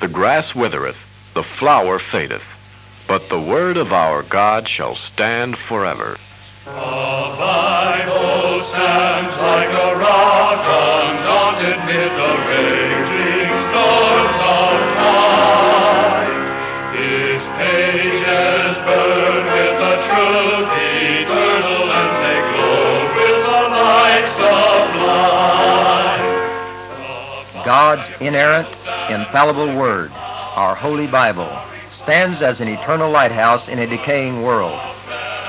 The grass withereth, the flower fadeth, but the word of our God shall stand forever. The Bible stands like a rock undaunted mid the raging storms of life. His pages burn with the truth eternal, and they glow with the lights of life. God's inerrant, infallible Word, our Holy Bible, stands as an eternal lighthouse in a decaying world.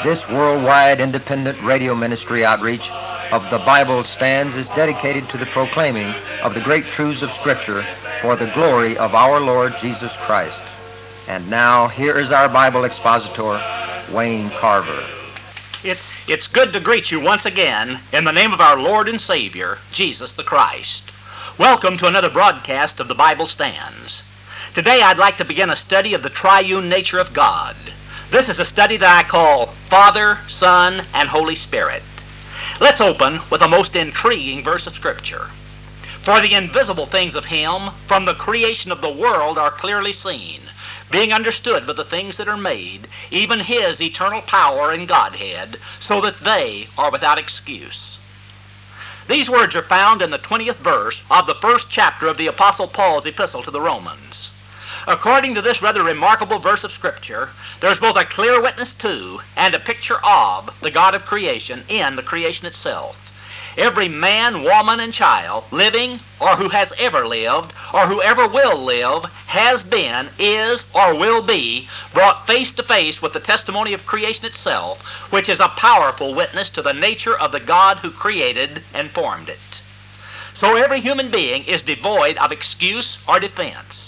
This worldwide independent radio ministry outreach of the Bible stands is dedicated to the proclaiming of the great truths of Scripture for the glory of our Lord Jesus Christ. And now, here is our Bible expositor, Wayne Carver. It, it's good to greet you once again in the name of our Lord and Savior, Jesus the Christ. Welcome to another broadcast of the Bible Stands. Today I'd like to begin a study of the triune nature of God. This is a study that I call Father, Son, and Holy Spirit. Let's open with a most intriguing verse of Scripture. For the invisible things of Him from the creation of the world are clearly seen, being understood by the things that are made, even His eternal power and Godhead, so that they are without excuse. These words are found in the 20th verse of the first chapter of the Apostle Paul's epistle to the Romans. According to this rather remarkable verse of Scripture, there's both a clear witness to and a picture of the God of creation in the creation itself. Every man, woman, and child, living or who has ever lived or who ever will live, has been, is, or will be brought face to face with the testimony of creation itself, which is a powerful witness to the nature of the God who created and formed it. So every human being is devoid of excuse or defense.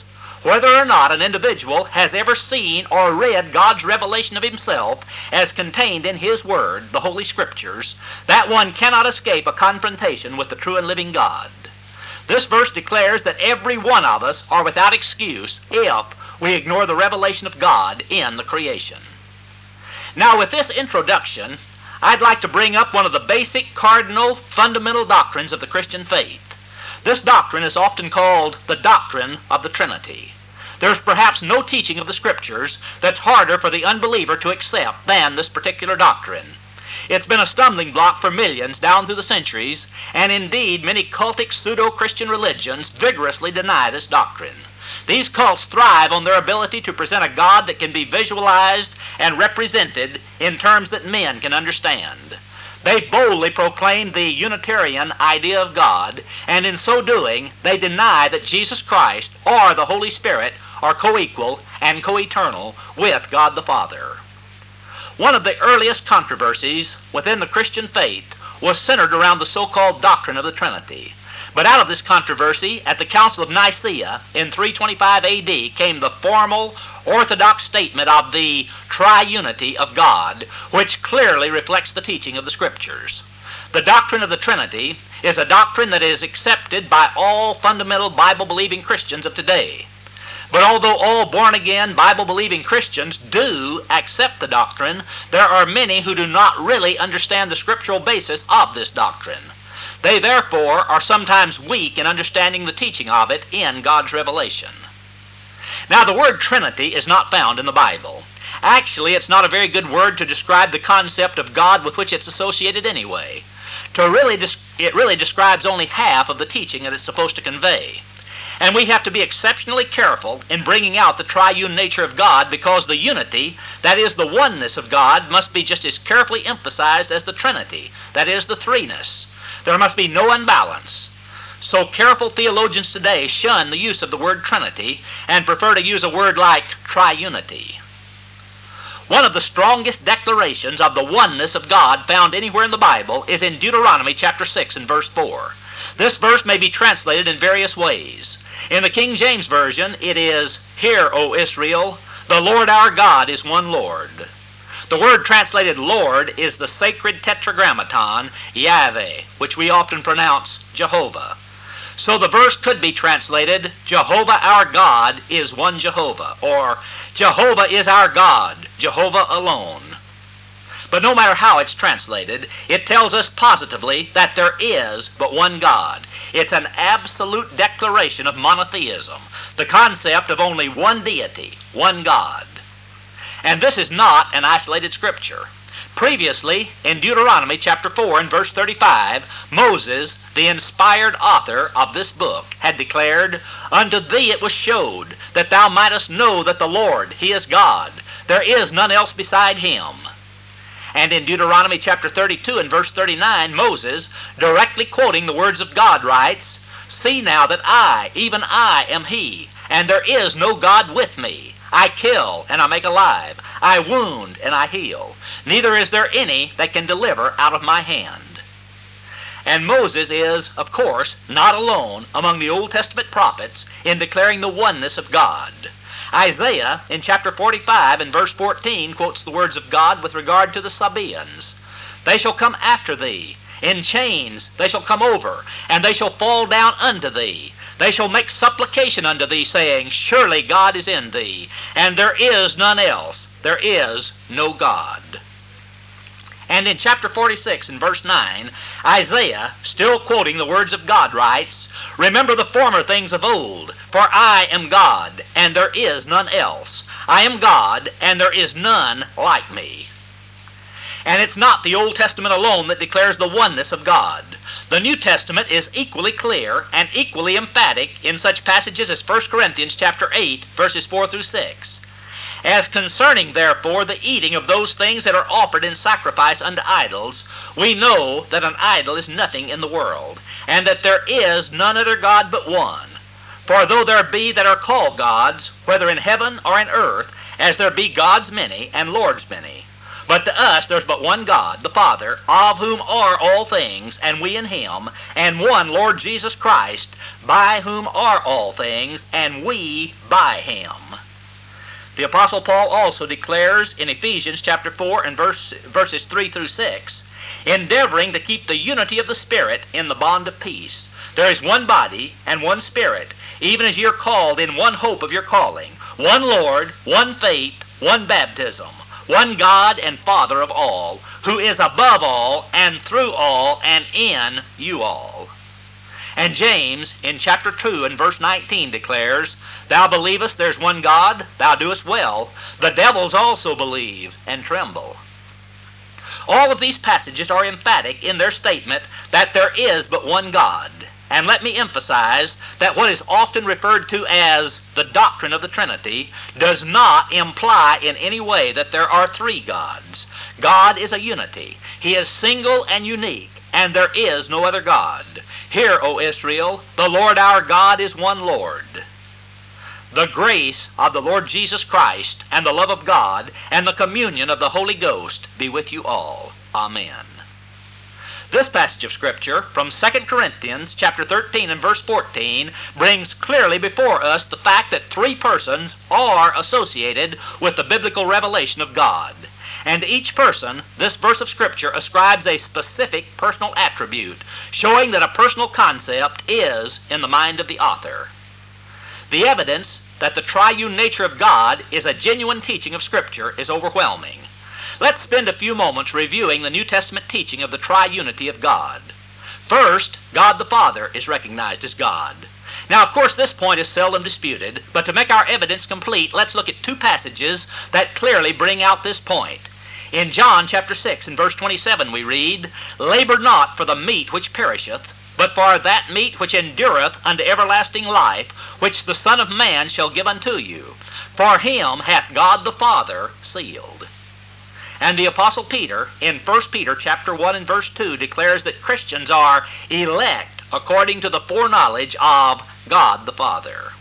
Whether or not an individual has ever seen or read God's revelation of himself as contained in his Word, the Holy Scriptures, that one cannot escape a confrontation with the true and living God. This verse declares that every one of us are without excuse if we ignore the revelation of God in the creation. Now, with this introduction, I'd like to bring up one of the basic, cardinal, fundamental doctrines of the Christian faith. This doctrine is often called the doctrine of the Trinity. There's perhaps no teaching of the Scriptures that's harder for the unbeliever to accept than this particular doctrine. It's been a stumbling block for millions down through the centuries, and indeed many cultic pseudo-Christian religions vigorously deny this doctrine. These cults thrive on their ability to present a God that can be visualized and represented in terms that men can understand. They boldly proclaim the Unitarian idea of God, and in so doing, they deny that Jesus Christ or the Holy Spirit are co-equal and co-eternal with God the Father. One of the earliest controversies within the Christian faith was centered around the so-called doctrine of the Trinity. But out of this controversy, at the Council of Nicaea in 325 AD came the formal orthodox statement of the triunity of God, which clearly reflects the teaching of the Scriptures. The doctrine of the Trinity is a doctrine that is accepted by all fundamental Bible-believing Christians of today. But although all born-again, Bible-believing Christians do accept the doctrine, there are many who do not really understand the scriptural basis of this doctrine. They therefore are sometimes weak in understanding the teaching of it in God's revelation. Now, the word Trinity is not found in the Bible. Actually, it's not a very good word to describe the concept of God with which it's associated anyway. To really, it really describes only half of the teaching that it's supposed to convey. And we have to be exceptionally careful in bringing out the triune nature of God because the unity, that is the oneness of God, must be just as carefully emphasized as the Trinity, that is the threeness. There must be no unbalance. So careful theologians today shun the use of the word Trinity and prefer to use a word like triunity. One of the strongest declarations of the oneness of God found anywhere in the Bible is in Deuteronomy chapter 6 and verse 4. This verse may be translated in various ways. In the King James Version, it is, Hear, O Israel, the Lord our God is one Lord. The word translated Lord is the sacred tetragrammaton, Yahweh, which we often pronounce Jehovah. So the verse could be translated, Jehovah our God is one Jehovah, or Jehovah is our God, Jehovah alone. But no matter how it's translated, it tells us positively that there is but one God. It's an absolute declaration of monotheism, the concept of only one deity, one God. And this is not an isolated scripture. Previously, in Deuteronomy chapter 4 and verse 35, Moses, the inspired author of this book, had declared, Unto thee it was showed that thou mightest know that the Lord, He is God. There is none else beside Him. And in Deuteronomy chapter 32 and verse 39, Moses, directly quoting the words of God, writes, See now that I, even I, am He, and there is no God with me. I kill and I make alive. I wound and I heal. Neither is there any that can deliver out of my hand. And Moses is, of course, not alone among the Old Testament prophets in declaring the oneness of God. Isaiah, in chapter 45 and verse 14, quotes the words of God with regard to the Sabaeans. They shall come after thee. In chains they shall come over, and they shall fall down unto thee. They shall make supplication unto thee, saying, Surely God is in thee, and there is none else. There is no God. And in chapter 46 and verse 9, Isaiah, still quoting the words of God, writes, Remember the former things of old, for I am God, and there is none else. I am God, and there is none like me. And it's not the Old Testament alone that declares the oneness of God. The New Testament is equally clear and equally emphatic in such passages as 1 Corinthians chapter 8, verses 4 through 6. As concerning, therefore, the eating of those things that are offered in sacrifice unto idols, we know that an idol is nothing in the world, and that there is none other God but one. For though there be that are called gods, whether in heaven or in earth, as there be gods many and lords many, but to us there's but one God, the Father, of whom are all things, and we in him, and one Lord Jesus Christ, by whom are all things, and we by him. The Apostle Paul also declares in Ephesians chapter 4 and verse, verses 3 through 6, endeavoring to keep the unity of the Spirit in the bond of peace. There is one body and one Spirit, even as you're called in one hope of your calling, one Lord, one faith, one baptism, one God and Father of all, who is above all, and through all, and in you all. And James, in chapter 2 and verse 19, declares, Thou believest there's one God, thou doest well. The devils also believe and tremble. All of these passages are emphatic in their statement that there is but one God. And let me emphasize that what is often referred to as the doctrine of the Trinity does not imply in any way that there are three gods. God is a unity. He is single and unique, and there is no other God. Hear, O Israel, the Lord our God is one Lord. The grace of the Lord Jesus Christ and the love of God and the communion of the Holy Ghost be with you all. Amen. This passage of Scripture from 2 Corinthians chapter 13 and verse 14 brings clearly before us the fact that three persons are associated with the biblical revelation of God. And to each person, this verse of Scripture ascribes a specific personal attribute, showing that a personal concept is in the mind of the author. The evidence that the triune nature of God is a genuine teaching of Scripture is overwhelming. Let's spend a few moments reviewing the New Testament teaching of the triunity of God. First, God the Father is recognized as God. Now, of course, this point is seldom disputed, but to make our evidence complete, let's look at two passages that clearly bring out this point. In John chapter 6 and verse 27 we read, Labor not for the meat which perisheth, but for that meat which endureth unto everlasting life, which the Son of Man shall give unto you. For him hath God the Father sealed. And the apostle Peter in 1 Peter chapter 1 and verse 2 declares that Christians are elect according to the foreknowledge of God the Father.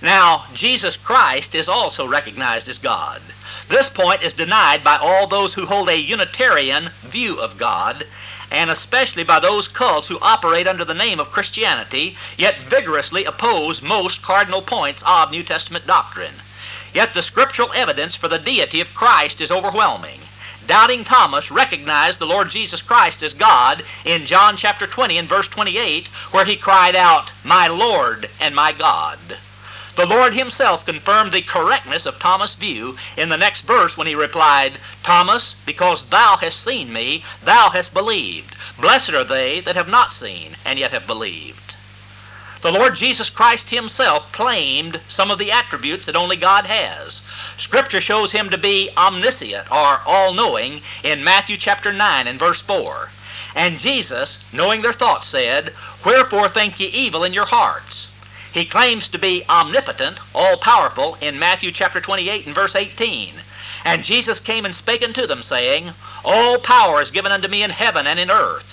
Now, Jesus Christ is also recognized as God. This point is denied by all those who hold a Unitarian view of God, and especially by those cults who operate under the name of Christianity, yet vigorously oppose most cardinal points of New Testament doctrine. Yet the scriptural evidence for the deity of Christ is overwhelming. Doubting Thomas recognized the Lord Jesus Christ as God in John chapter 20 and verse 28, where he cried out, My Lord and my God. The Lord himself confirmed the correctness of Thomas' view in the next verse when he replied, Thomas, because thou hast seen me, thou hast believed. Blessed are they that have not seen, and yet have believed. The Lord Jesus Christ himself claimed some of the attributes that only God has. Scripture shows him to be omniscient or all-knowing in Matthew chapter 9 and verse 4. And Jesus, knowing their thoughts, said, Wherefore think ye evil in your hearts? He claims to be omnipotent, all-powerful in Matthew chapter 28 and verse 18. And Jesus came and spake unto them, saying, All power is given unto me in heaven and in earth.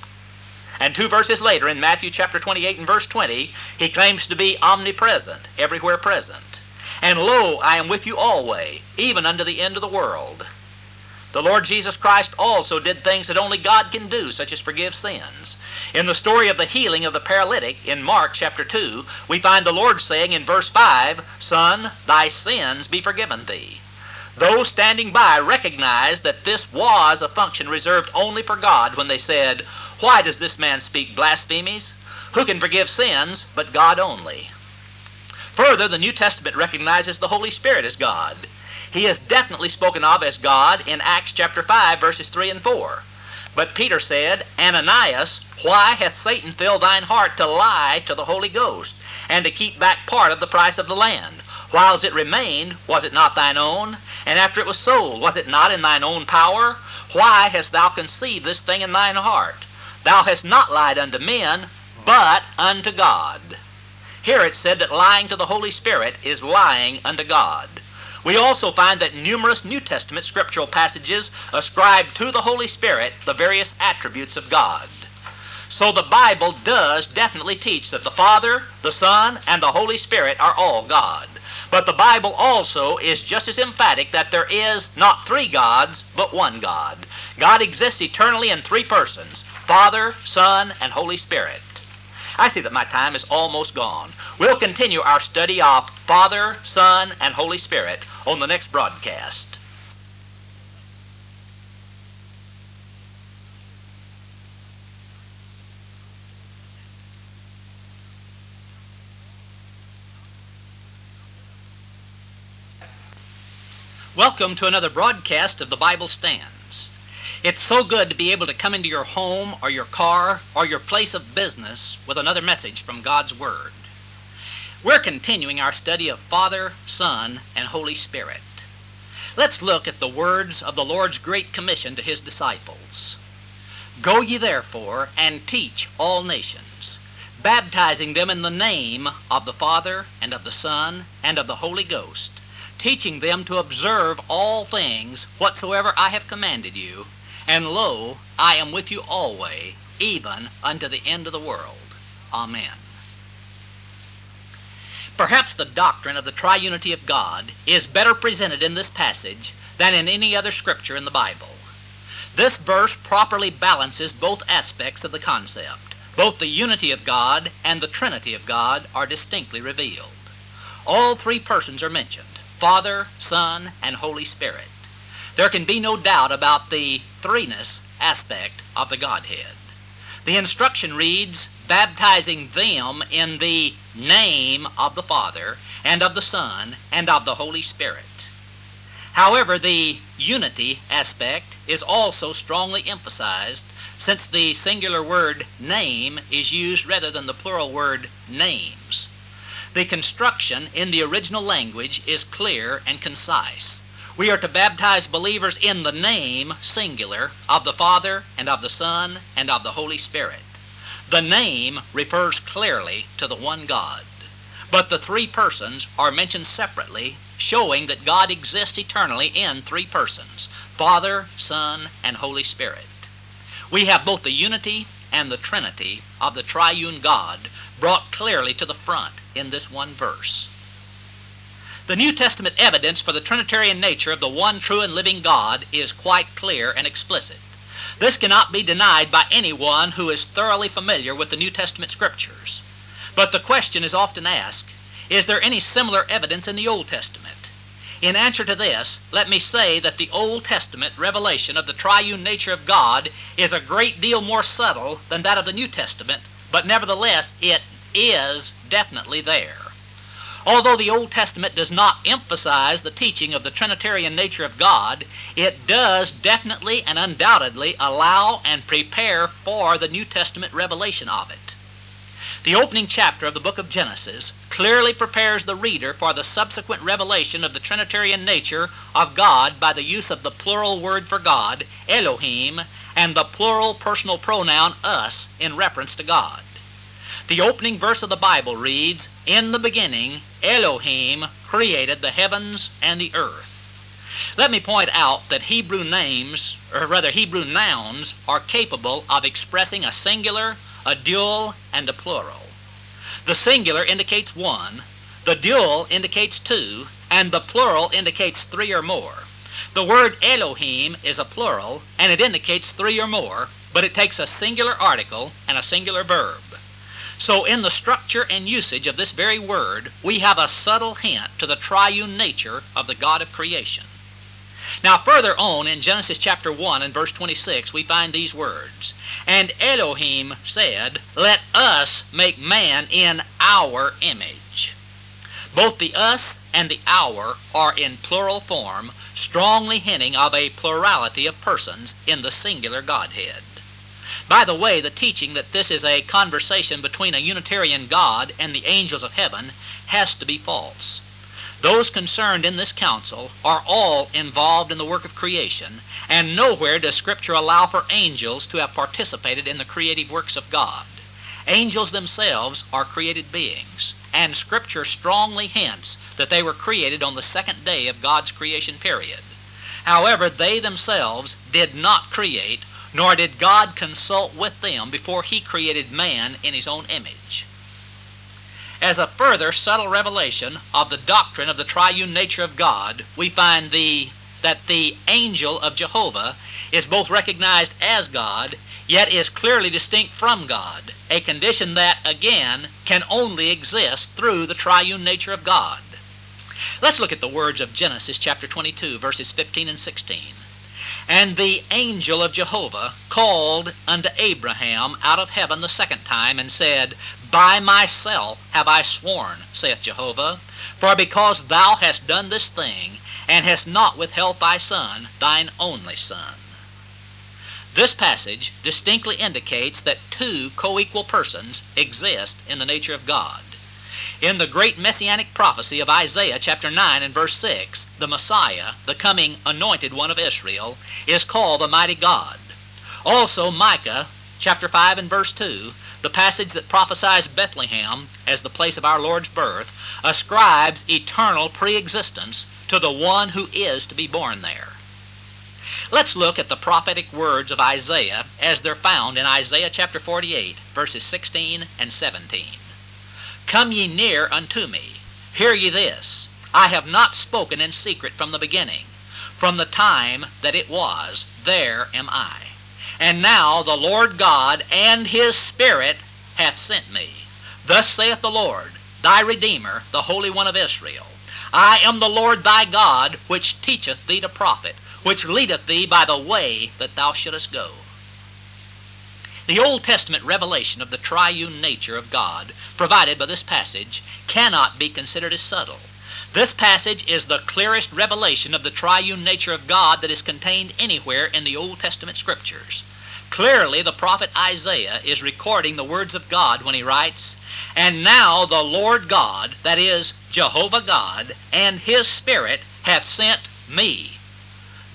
And two verses later, in Matthew chapter 28 and verse 20, he claims to be omnipresent, everywhere present. And lo, I am with you always, even unto the end of the world. The Lord Jesus Christ also did things that only God can do, such as forgive sins. In the story of the healing of the paralytic in Mark chapter 2, we find the Lord saying in verse 5, Son, thy sins be forgiven thee. Those standing by recognized that this was a function reserved only for God when they said, Why does this man speak blasphemies? Who can forgive sins but God only? Further, the New Testament recognizes the Holy Spirit as God. He is definitely spoken of as God in Acts chapter 5, verses 3 and 4. But Peter said, Ananias, why hath Satan filled thine heart to lie to the Holy Ghost, and to keep back part of the price of the land? Whiles it remained, was it not thine own? And after it was sold, was it not in thine own power? Why hast thou conceived this thing in thine heart? Thou hast not lied unto men, but unto God. Here it said that lying to the Holy Spirit is lying unto God. We also find that numerous New Testament scriptural passages ascribe to the Holy Spirit the various attributes of God. So the Bible does definitely teach that the Father, the Son, and the Holy Spirit are all God. But the Bible also is just as emphatic that there is not three gods, but one God. God exists eternally in three persons, Father, Son, and Holy Spirit. I see that my time is almost gone. We'll continue our study of Father, Son, and Holy Spirit on the next broadcast. Welcome to another broadcast of the Bible Stands. It's so good to be able to come into your home or your car or your place of business with another message from God's Word. We're continuing our study of Father, Son, and Holy Spirit. Let's look at the words of the Lord's great commission to his disciples. Go ye therefore and teach all nations, baptizing them in the name of the Father and of the Son and of the Holy Ghost, teaching them to observe all things whatsoever I have commanded you, and lo, I am with you always, even unto the end of the world. Amen. Perhaps the doctrine of the triunity of God is better presented in this passage than in any other scripture in the Bible. This verse properly balances both aspects of the concept. Both the unity of God and the Trinity of God are distinctly revealed. All three persons are mentioned Father, Son, and Holy Spirit. There can be no doubt about the threeness aspect of the Godhead. The instruction reads, baptizing them in the name of the Father, and of the Son, and of the Holy Spirit. However, the unity aspect is also strongly emphasized since the singular word name is used rather than the plural word names. The construction in the original language is clear and concise. We are to baptize believers in the name, singular, of the Father, and of the Son, and of the Holy Spirit. The name refers clearly to the one God, but the three persons are mentioned separately, showing that God exists eternally in three persons Father, Son, and Holy Spirit. We have both the unity and the Trinity of the triune God brought clearly to the front in this one verse. The New Testament evidence for the Trinitarian nature of the one true and living God is quite clear and explicit. This cannot be denied by anyone who is thoroughly familiar with the New Testament scriptures. But the question is often asked, is there any similar evidence in the Old Testament? In answer to this, let me say that the Old Testament revelation of the triune nature of God is a great deal more subtle than that of the New Testament, but nevertheless it is definitely there. Although the Old Testament does not emphasize the teaching of the Trinitarian nature of God, it does definitely and undoubtedly allow and prepare for the New Testament revelation of it. The opening chapter of the book of Genesis clearly prepares the reader for the subsequent revelation of the Trinitarian nature of God by the use of the plural word for God, Elohim, and the plural personal pronoun us in reference to God. The opening verse of the Bible reads, In the beginning, Elohim created the heavens and the earth. Let me point out that Hebrew names, or rather Hebrew nouns, are capable of expressing a singular, a dual, and a plural. The singular indicates one, the dual indicates two, and the plural indicates three or more. The word Elohim is a plural, and it indicates three or more, but it takes a singular article and a singular verb. So in the structure and usage of this very word, we have a subtle hint to the triune nature of the God of creation. Now further on in Genesis chapter 1 and verse 26, we find these words. And Elohim said, Let us make man in our image. Both the us and the our are in plural form, strongly hinting of a plurality of persons in the singular Godhead. By the way, the teaching that this is a conversation between a Unitarian God and the angels of heaven has to be false. Those concerned in this council are all involved in the work of creation, and nowhere does Scripture allow for angels to have participated in the creative works of God. Angels themselves are created beings, and Scripture strongly hints that they were created on the second day of God's creation period. However, they themselves did not create nor did God consult with them before he created man in his own image. As a further subtle revelation of the doctrine of the triune nature of God, we find the, that the angel of Jehovah is both recognized as God, yet is clearly distinct from God, a condition that, again, can only exist through the triune nature of God. Let's look at the words of Genesis chapter 22, verses 15 and 16. And the angel of Jehovah called unto Abraham out of heaven the second time, and said, By myself have I sworn, saith Jehovah, for because thou hast done this thing, and hast not withheld thy son, thine only son. This passage distinctly indicates that two co-equal persons exist in the nature of God. In the great messianic prophecy of Isaiah chapter 9 and verse 6, the Messiah, the coming anointed one of Israel, is called the mighty God. Also Micah chapter 5 and verse 2, the passage that prophesies Bethlehem as the place of our Lord's birth, ascribes eternal preexistence to the one who is to be born there. Let's look at the prophetic words of Isaiah as they're found in Isaiah chapter 48, verses 16 and 17. Come ye near unto me. Hear ye this. I have not spoken in secret from the beginning. From the time that it was, there am I. And now the Lord God and his Spirit hath sent me. Thus saith the Lord, thy Redeemer, the Holy One of Israel. I am the Lord thy God, which teacheth thee to profit, which leadeth thee by the way that thou shouldest go. The Old Testament revelation of the triune nature of God provided by this passage cannot be considered as subtle. This passage is the clearest revelation of the triune nature of God that is contained anywhere in the Old Testament Scriptures. Clearly, the prophet Isaiah is recording the words of God when he writes, And now the Lord God, that is, Jehovah God, and his Spirit hath sent me.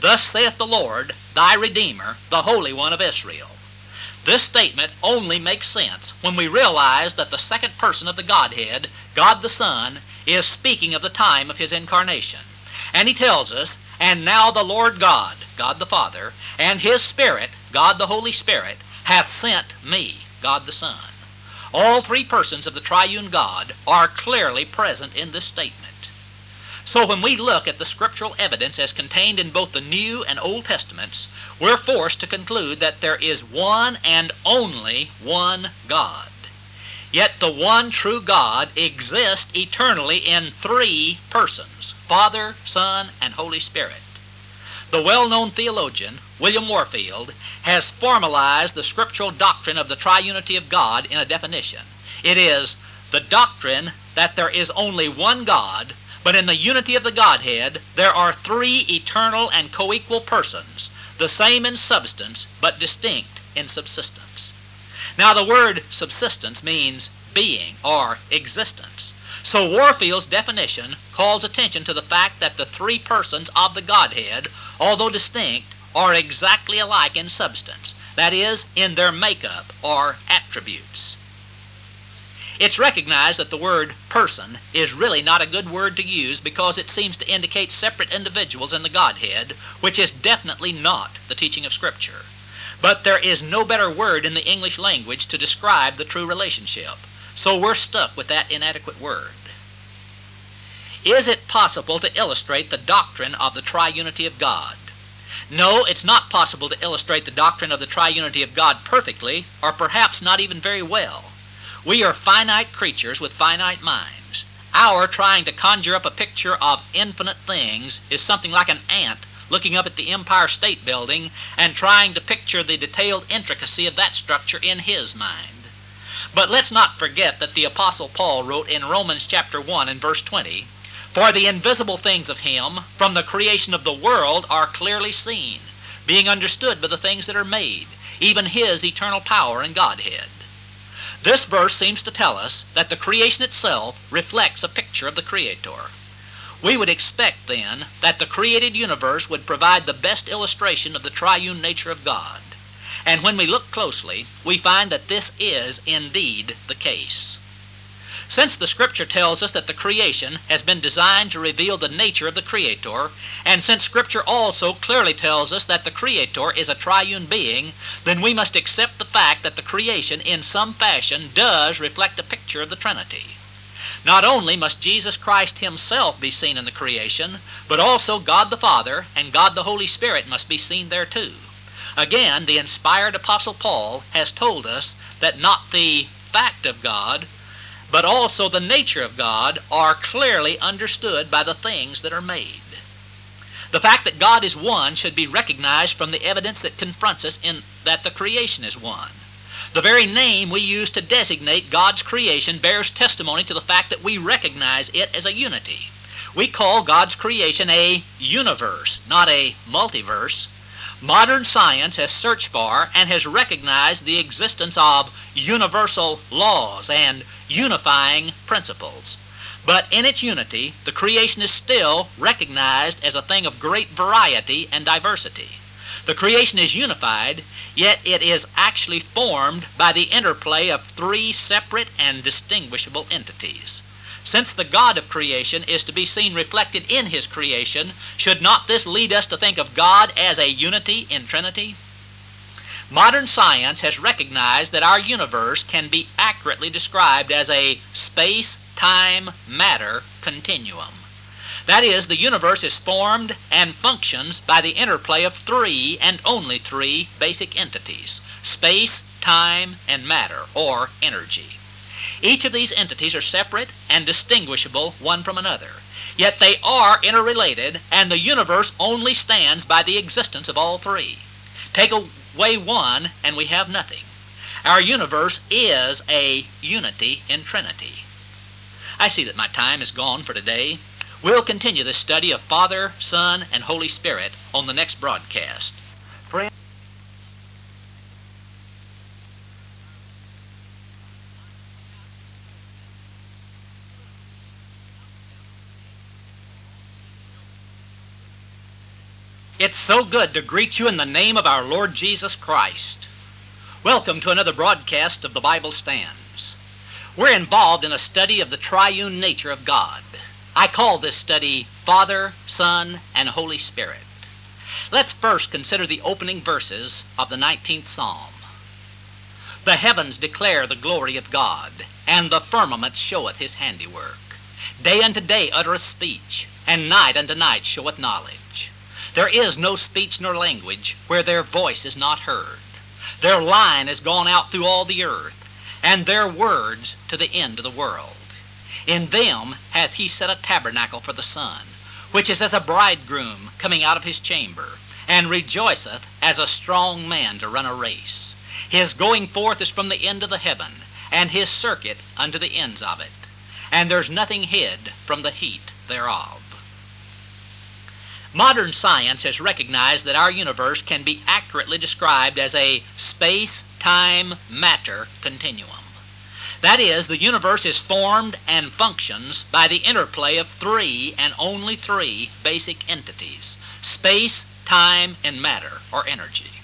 Thus saith the Lord, thy Redeemer, the Holy One of Israel. This statement only makes sense when we realize that the second person of the Godhead, God the Son, is speaking of the time of his incarnation. And he tells us, And now the Lord God, God the Father, and his Spirit, God the Holy Spirit, hath sent me, God the Son. All three persons of the triune God are clearly present in this statement. So when we look at the scriptural evidence as contained in both the New and Old Testaments, we're forced to conclude that there is one and only one God. Yet the one true God exists eternally in three persons, Father, Son, and Holy Spirit. The well-known theologian, William Warfield, has formalized the scriptural doctrine of the triunity of God in a definition. It is the doctrine that there is only one God, but in the unity of the Godhead there are three eternal and co-equal persons, the same in substance but distinct in subsistence. Now the word subsistence means being or existence. So Warfield's definition calls attention to the fact that the three persons of the Godhead, although distinct, are exactly alike in substance, that is, in their makeup or attributes. It's recognized that the word person is really not a good word to use because it seems to indicate separate individuals in the Godhead, which is definitely not the teaching of Scripture. But there is no better word in the English language to describe the true relationship. So we're stuck with that inadequate word. Is it possible to illustrate the doctrine of the triunity of God? No, it's not possible to illustrate the doctrine of the triunity of God perfectly, or perhaps not even very well. We are finite creatures with finite minds. Our trying to conjure up a picture of infinite things is something like an ant looking up at the Empire State Building and trying to picture the detailed intricacy of that structure in his mind. But let's not forget that the Apostle Paul wrote in Romans chapter 1 and verse 20, For the invisible things of him from the creation of the world are clearly seen, being understood by the things that are made, even his eternal power and Godhead. This verse seems to tell us that the creation itself reflects a picture of the Creator. We would expect then that the created universe would provide the best illustration of the triune nature of God. And when we look closely, we find that this is indeed the case. Since the Scripture tells us that the creation has been designed to reveal the nature of the Creator, and since Scripture also clearly tells us that the Creator is a triune being, then we must accept the fact that the creation in some fashion does reflect a picture of the Trinity. Not only must Jesus Christ himself be seen in the creation, but also God the Father and God the Holy Spirit must be seen there too. Again, the inspired Apostle Paul has told us that not the fact of God, but also the nature of God are clearly understood by the things that are made. The fact that God is one should be recognized from the evidence that confronts us in that the creation is one. The very name we use to designate God's creation bears testimony to the fact that we recognize it as a unity. We call God's creation a universe, not a multiverse. Modern science has searched for and has recognized the existence of universal laws and unifying principles. But in its unity, the creation is still recognized as a thing of great variety and diversity. The creation is unified, yet it is actually formed by the interplay of three separate and distinguishable entities. Since the God of creation is to be seen reflected in his creation, should not this lead us to think of God as a unity in Trinity? Modern science has recognized that our universe can be accurately described as a space-time-matter continuum. That is, the universe is formed and functions by the interplay of three and only three basic entities space, time, and matter, or energy. Each of these entities are separate and distinguishable one from another. Yet they are interrelated, and the universe only stands by the existence of all three. Take away one, and we have nothing. Our universe is a unity in Trinity. I see that my time is gone for today. We'll continue the study of Father, Son, and Holy Spirit on the next broadcast. It's so good to greet you in the name of our Lord Jesus Christ. Welcome to another broadcast of the Bible Stands. We're involved in a study of the triune nature of God. I call this study Father, Son, and Holy Spirit. Let's first consider the opening verses of the 19th Psalm. The heavens declare the glory of God, and the firmament showeth his handiwork. Day unto day uttereth speech, and night unto night showeth knowledge. There is no speech nor language where their voice is not heard. Their line is gone out through all the earth, and their words to the end of the world. In them hath he set a tabernacle for the sun, which is as a bridegroom coming out of his chamber, and rejoiceth as a strong man to run a race. His going forth is from the end of the heaven, and his circuit unto the ends of it, and there's nothing hid from the heat thereof. Modern science has recognized that our universe can be accurately described as a space-time-matter continuum. That is, the universe is formed and functions by the interplay of three and only three basic entities space, time, and matter, or energy.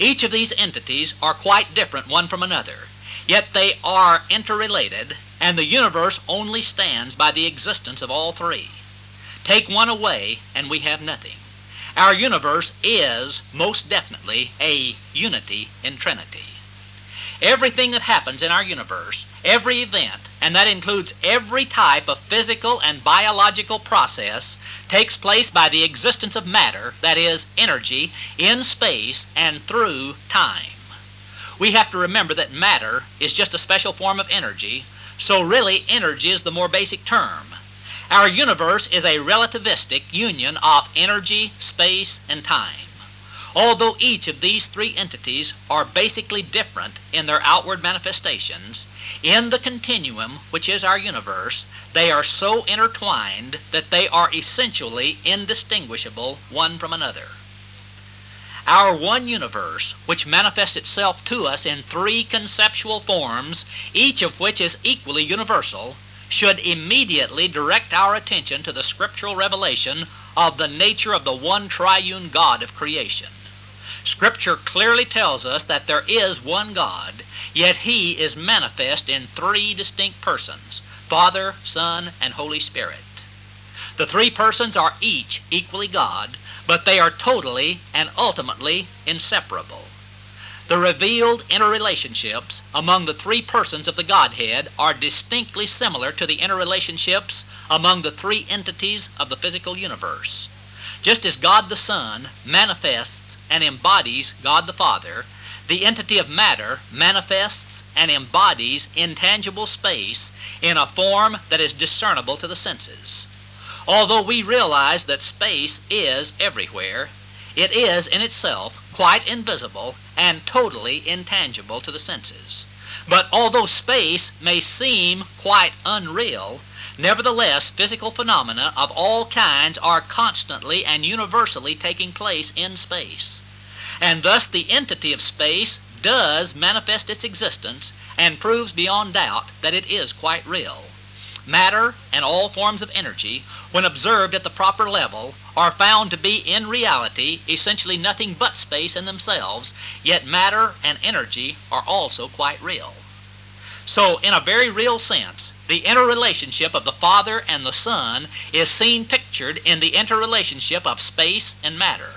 Each of these entities are quite different one from another, yet they are interrelated, and the universe only stands by the existence of all three. Take one away, and we have nothing. Our universe is most definitely a unity in Trinity. Everything that happens in our universe, every event, and that includes every type of physical and biological process, takes place by the existence of matter, that is, energy, in space and through time. We have to remember that matter is just a special form of energy, so really energy is the more basic term. Our universe is a relativistic union of energy, space, and time. Although each of these three entities are basically different in their outward manifestations, in the continuum which is our universe, they are so intertwined that they are essentially indistinguishable one from another. Our one universe, which manifests itself to us in three conceptual forms, each of which is equally universal, should immediately direct our attention to the scriptural revelation of the nature of the one triune God of creation. Scripture clearly tells us that there is one God, yet he is manifest in three distinct persons Father, Son, and Holy Spirit. The three persons are each equally God, but they are totally and ultimately inseparable. The revealed interrelationships among the three persons of the Godhead are distinctly similar to the interrelationships among the three entities of the physical universe. Just as God the Son manifests and embodies God the Father, the entity of matter manifests and embodies intangible space in a form that is discernible to the senses. Although we realize that space is everywhere, it is in itself quite invisible and totally intangible to the senses. But although space may seem quite unreal, nevertheless physical phenomena of all kinds are constantly and universally taking place in space. And thus the entity of space does manifest its existence and proves beyond doubt that it is quite real. Matter and all forms of energy, when observed at the proper level, are found to be in reality essentially nothing but space in themselves, yet matter and energy are also quite real. So, in a very real sense, the interrelationship of the Father and the Son is seen pictured in the interrelationship of space and matter.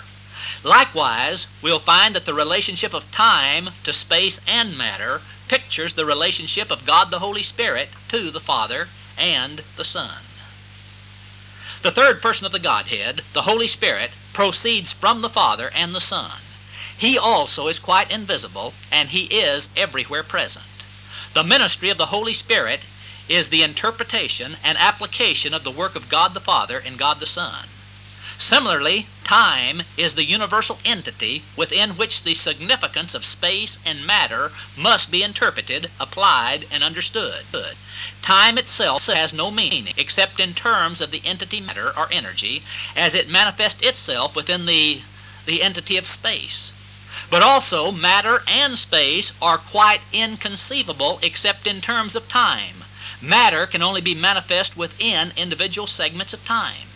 Likewise, we'll find that the relationship of time to space and matter pictures the relationship of God the Holy Spirit to the Father and the Son. The third person of the Godhead, the Holy Spirit, proceeds from the Father and the Son. He also is quite invisible, and he is everywhere present. The ministry of the Holy Spirit is the interpretation and application of the work of God the Father and God the Son. Similarly, time is the universal entity within which the significance of space and matter must be interpreted, applied, and understood. Time itself has no meaning except in terms of the entity matter or energy as it manifests itself within the, the entity of space. But also, matter and space are quite inconceivable except in terms of time. Matter can only be manifest within individual segments of time.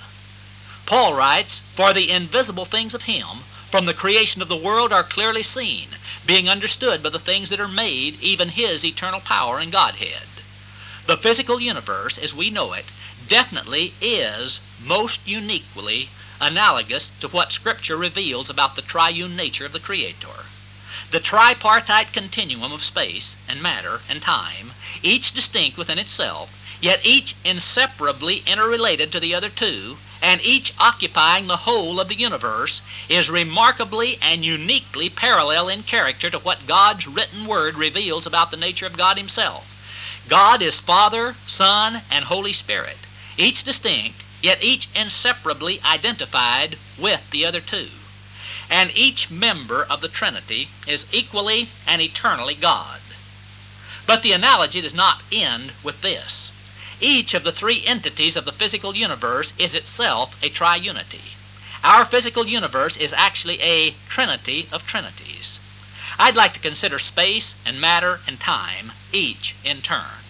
Paul writes, For the invisible things of him from the creation of the world are clearly seen, being understood by the things that are made, even his eternal power and Godhead. The physical universe, as we know it, definitely is most uniquely analogous to what Scripture reveals about the triune nature of the Creator. The tripartite continuum of space and matter and time, each distinct within itself, yet each inseparably interrelated to the other two, and each occupying the whole of the universe, is remarkably and uniquely parallel in character to what God's written word reveals about the nature of God Himself. God is Father, Son, and Holy Spirit, each distinct, yet each inseparably identified with the other two. And each member of the Trinity is equally and eternally God. But the analogy does not end with this. Each of the three entities of the physical universe is itself a triunity. Our physical universe is actually a trinity of trinities. I'd like to consider space and matter and time, each in turn.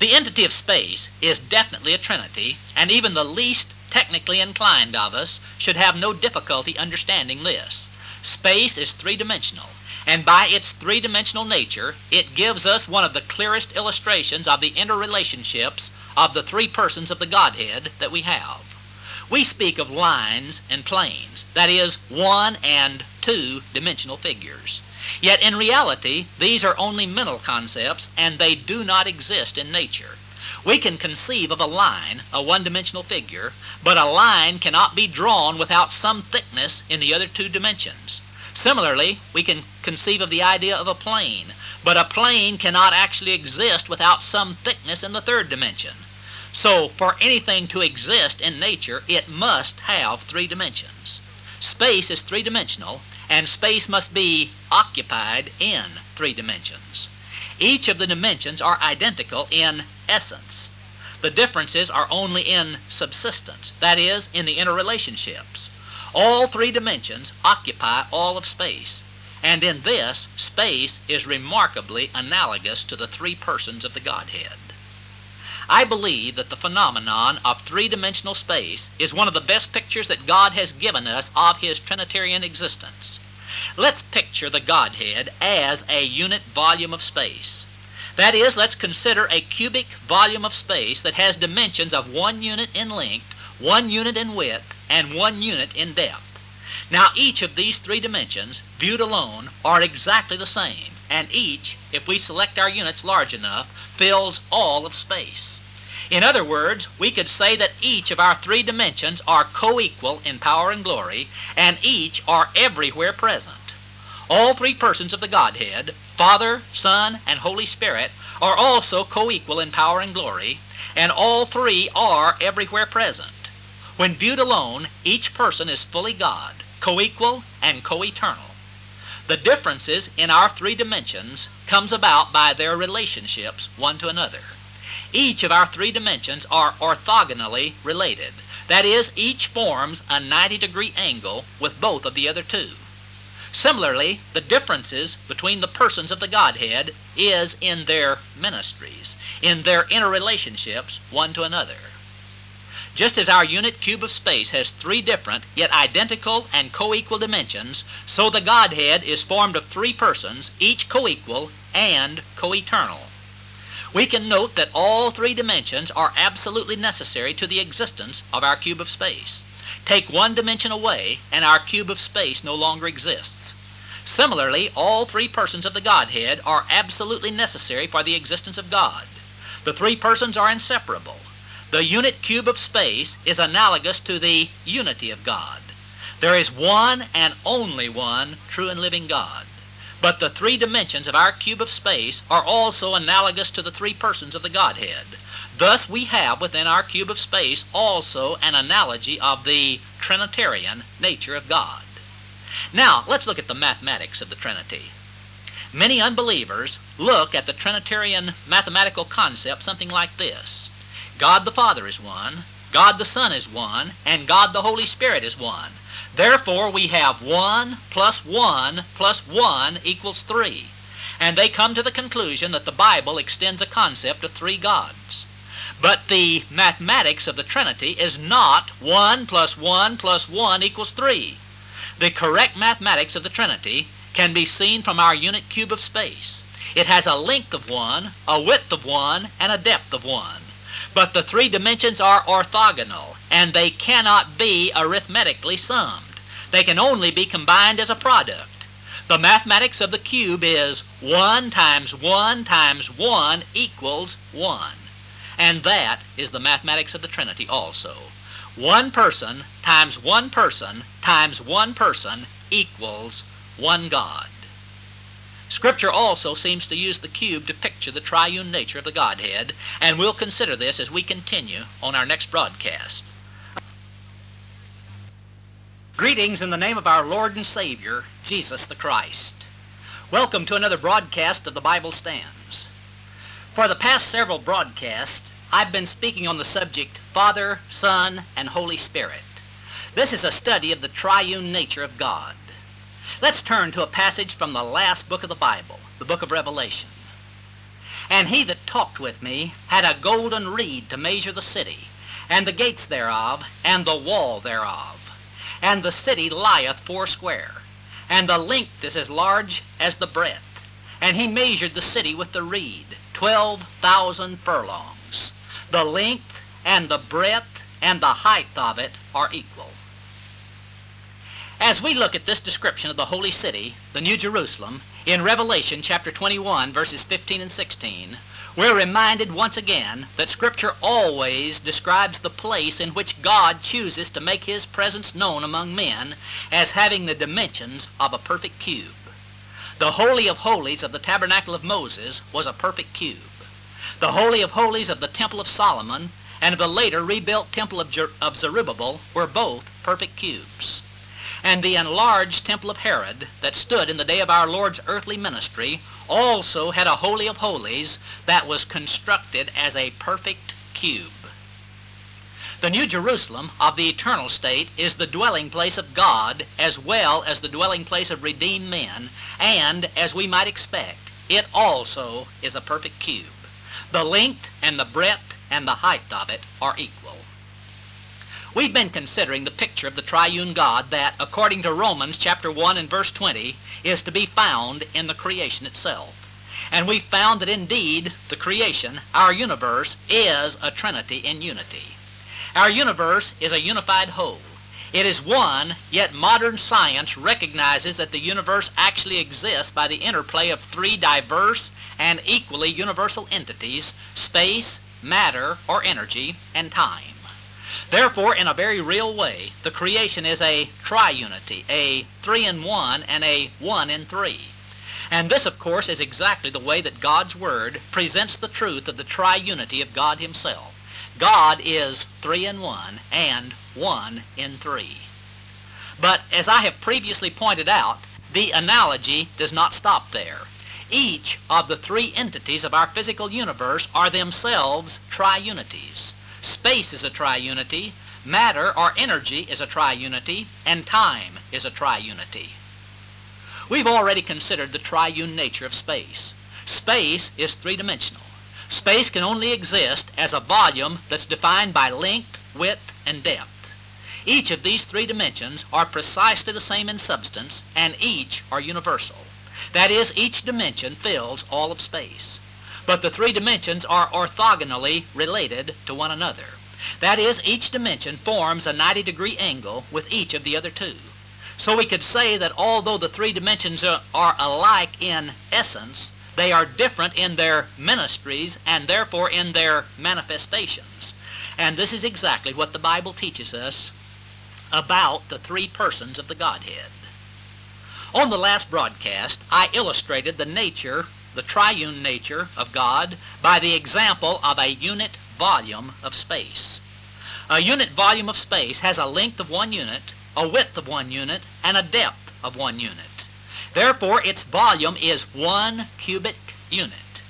The entity of space is definitely a trinity, and even the least technically inclined of us should have no difficulty understanding this. Space is three-dimensional, and by its three-dimensional nature, it gives us one of the clearest illustrations of the interrelationships of the three persons of the Godhead that we have. We speak of lines and planes, that is, one and two-dimensional figures. Yet in reality, these are only mental concepts, and they do not exist in nature. We can conceive of a line, a one-dimensional figure, but a line cannot be drawn without some thickness in the other two dimensions. Similarly, we can conceive of the idea of a plane, but a plane cannot actually exist without some thickness in the third dimension. So, for anything to exist in nature, it must have three dimensions. Space is three-dimensional, and space must be occupied in three dimensions. Each of the dimensions are identical in essence. The differences are only in subsistence, that is, in the interrelationships. All three dimensions occupy all of space, and in this, space is remarkably analogous to the three persons of the Godhead. I believe that the phenomenon of three-dimensional space is one of the best pictures that God has given us of His Trinitarian existence. Let's picture the Godhead as a unit volume of space. That is, let's consider a cubic volume of space that has dimensions of one unit in length, one unit in width, and one unit in depth. Now, each of these three dimensions, viewed alone, are exactly the same, and each, if we select our units large enough, fills all of space. In other words, we could say that each of our three dimensions are co-equal in power and glory, and each are everywhere present. All three persons of the Godhead, Father, Son, and Holy Spirit, are also co-equal in power and glory, and all three are everywhere present. When viewed alone, each person is fully God, co-equal and co-eternal. The differences in our three dimensions comes about by their relationships one to another. Each of our three dimensions are orthogonally related. That is, each forms a 90 degree angle with both of the other two. Similarly, the differences between the persons of the Godhead is in their ministries, in their interrelationships one to another. Just as our unit cube of space has three different, yet identical and co-equal dimensions, so the Godhead is formed of three persons, each co-equal and co-eternal. We can note that all three dimensions are absolutely necessary to the existence of our cube of space. Take one dimension away, and our cube of space no longer exists. Similarly, all three persons of the Godhead are absolutely necessary for the existence of God. The three persons are inseparable. The unit cube of space is analogous to the unity of God. There is one and only one true and living God. But the three dimensions of our cube of space are also analogous to the three persons of the Godhead. Thus we have within our cube of space also an analogy of the Trinitarian nature of God. Now, let's look at the mathematics of the Trinity. Many unbelievers look at the Trinitarian mathematical concept something like this. God the Father is one, God the Son is one, and God the Holy Spirit is one. Therefore, we have 1 plus 1 plus 1 equals 3. And they come to the conclusion that the Bible extends a concept of three gods. But the mathematics of the Trinity is not 1 plus 1 plus 1 equals 3. The correct mathematics of the Trinity can be seen from our unit cube of space. It has a length of 1, a width of 1, and a depth of 1. But the three dimensions are orthogonal, and they cannot be arithmetically summed. They can only be combined as a product. The mathematics of the cube is 1 times 1 times 1 equals 1. And that is the mathematics of the Trinity also. One person times one person times one person equals one God. Scripture also seems to use the cube to picture the triune nature of the Godhead, and we'll consider this as we continue on our next broadcast. Greetings in the name of our Lord and Savior, Jesus the Christ. Welcome to another broadcast of the Bible Stands. For the past several broadcasts, I've been speaking on the subject Father, Son, and Holy Spirit. This is a study of the triune nature of God. Let's turn to a passage from the last book of the Bible, the book of Revelation. And he that talked with me had a golden reed to measure the city, and the gates thereof, and the wall thereof. And the city lieth foursquare, and the length is as large as the breadth. And he measured the city with the reed, twelve thousand furlongs. The length and the breadth and the height of it are equal. As we look at this description of the holy city, the New Jerusalem, in Revelation chapter 21, verses 15 and 16, we're reminded once again that Scripture always describes the place in which God chooses to make His presence known among men as having the dimensions of a perfect cube. The Holy of Holies of the Tabernacle of Moses was a perfect cube. The Holy of Holies of the Temple of Solomon and of the later rebuilt Temple of, Jer- of Zerubbabel were both perfect cubes. And the enlarged Temple of Herod that stood in the day of our Lord's earthly ministry also had a Holy of Holies that was constructed as a perfect cube. The New Jerusalem of the eternal state is the dwelling place of God as well as the dwelling place of redeemed men, and, as we might expect, it also is a perfect cube. The length and the breadth and the height of it are equal. We've been considering the picture of the triune God that, according to Romans chapter 1 and verse 20, is to be found in the creation itself. And we found that indeed the creation, our universe, is a trinity in unity. Our universe is a unified whole. It is one, yet modern science recognizes that the universe actually exists by the interplay of three diverse and equally universal entities, space, matter, or energy, and time. Therefore, in a very real way, the creation is a triunity, a three in one and a one in three. And this, of course, is exactly the way that God's Word presents the truth of the triunity of God Himself. God is three in one and one in three. But as I have previously pointed out, the analogy does not stop there. Each of the three entities of our physical universe are themselves triunities. Space is a triunity, matter or energy is a triunity, and time is a triunity. We've already considered the triune nature of space. Space is three-dimensional. Space can only exist as a volume that's defined by length, width, and depth. Each of these three dimensions are precisely the same in substance, and each are universal. That is, each dimension fills all of space. But the three dimensions are orthogonally related to one another. That is, each dimension forms a 90 degree angle with each of the other two. So we could say that although the three dimensions are alike in essence, they are different in their ministries and therefore in their manifestations. And this is exactly what the Bible teaches us about the three persons of the Godhead. On the last broadcast, I illustrated the nature, the triune nature of God by the example of a unit volume of space. A unit volume of space has a length of one unit, a width of one unit, and a depth of one unit. Therefore, its volume is one cubic unit.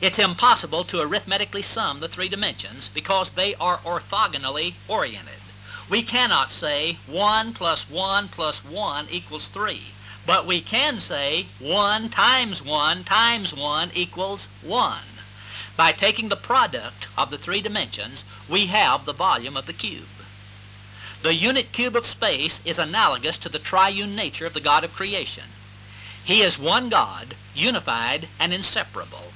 It's impossible to arithmetically sum the three dimensions because they are orthogonally oriented. We cannot say 1 plus 1 plus 1 equals 3, but we can say 1 times 1 times 1 equals 1. By taking the product of the three dimensions, we have the volume of the cube. The unit cube of space is analogous to the triune nature of the God of creation. He is one God, unified and inseparable.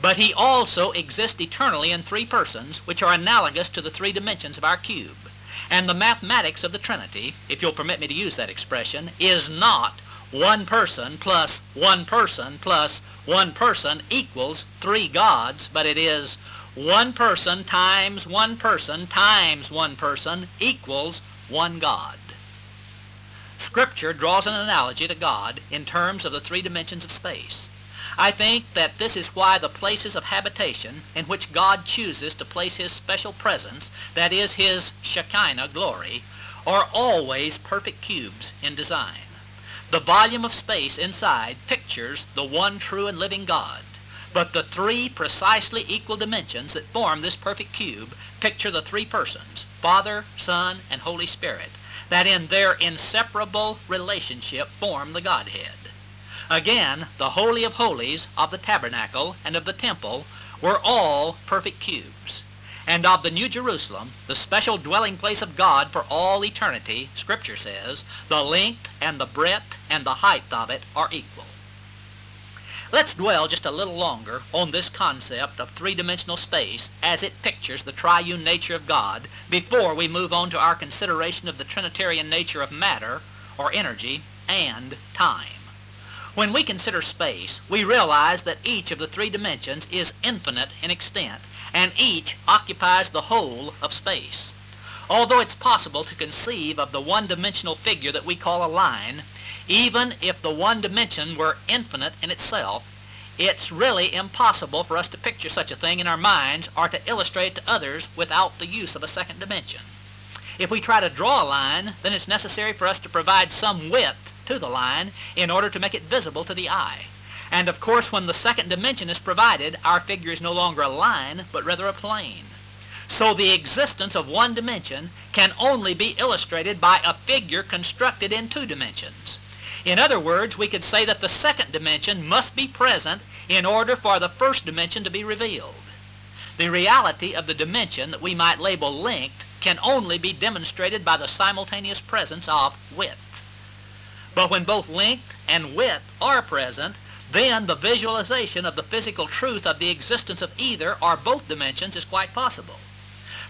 But he also exists eternally in three persons, which are analogous to the three dimensions of our cube. And the mathematics of the Trinity, if you'll permit me to use that expression, is not one person plus one person plus one person equals three gods, but it is one person times one person times one person equals one God. Scripture draws an analogy to God in terms of the three dimensions of space. I think that this is why the places of habitation in which God chooses to place his special presence, that is his Shekinah glory, are always perfect cubes in design. The volume of space inside pictures the one true and living God. But the three precisely equal dimensions that form this perfect cube picture the three persons, Father, Son, and Holy Spirit, that in their inseparable relationship form the Godhead. Again, the Holy of Holies of the tabernacle and of the temple were all perfect cubes. And of the New Jerusalem, the special dwelling place of God for all eternity, Scripture says, the length and the breadth and the height of it are equal. Let's dwell just a little longer on this concept of three-dimensional space as it pictures the triune nature of God before we move on to our consideration of the Trinitarian nature of matter, or energy, and time. When we consider space, we realize that each of the three dimensions is infinite in extent, and each occupies the whole of space. Although it's possible to conceive of the one-dimensional figure that we call a line, even if the one dimension were infinite in itself, it's really impossible for us to picture such a thing in our minds or to illustrate to others without the use of a second dimension. If we try to draw a line, then it's necessary for us to provide some width to the line in order to make it visible to the eye. And of course, when the second dimension is provided, our figure is no longer a line, but rather a plane. So the existence of one dimension can only be illustrated by a figure constructed in two dimensions. In other words, we could say that the second dimension must be present in order for the first dimension to be revealed. The reality of the dimension that we might label length can only be demonstrated by the simultaneous presence of width. But when both length and width are present, then the visualization of the physical truth of the existence of either or both dimensions is quite possible.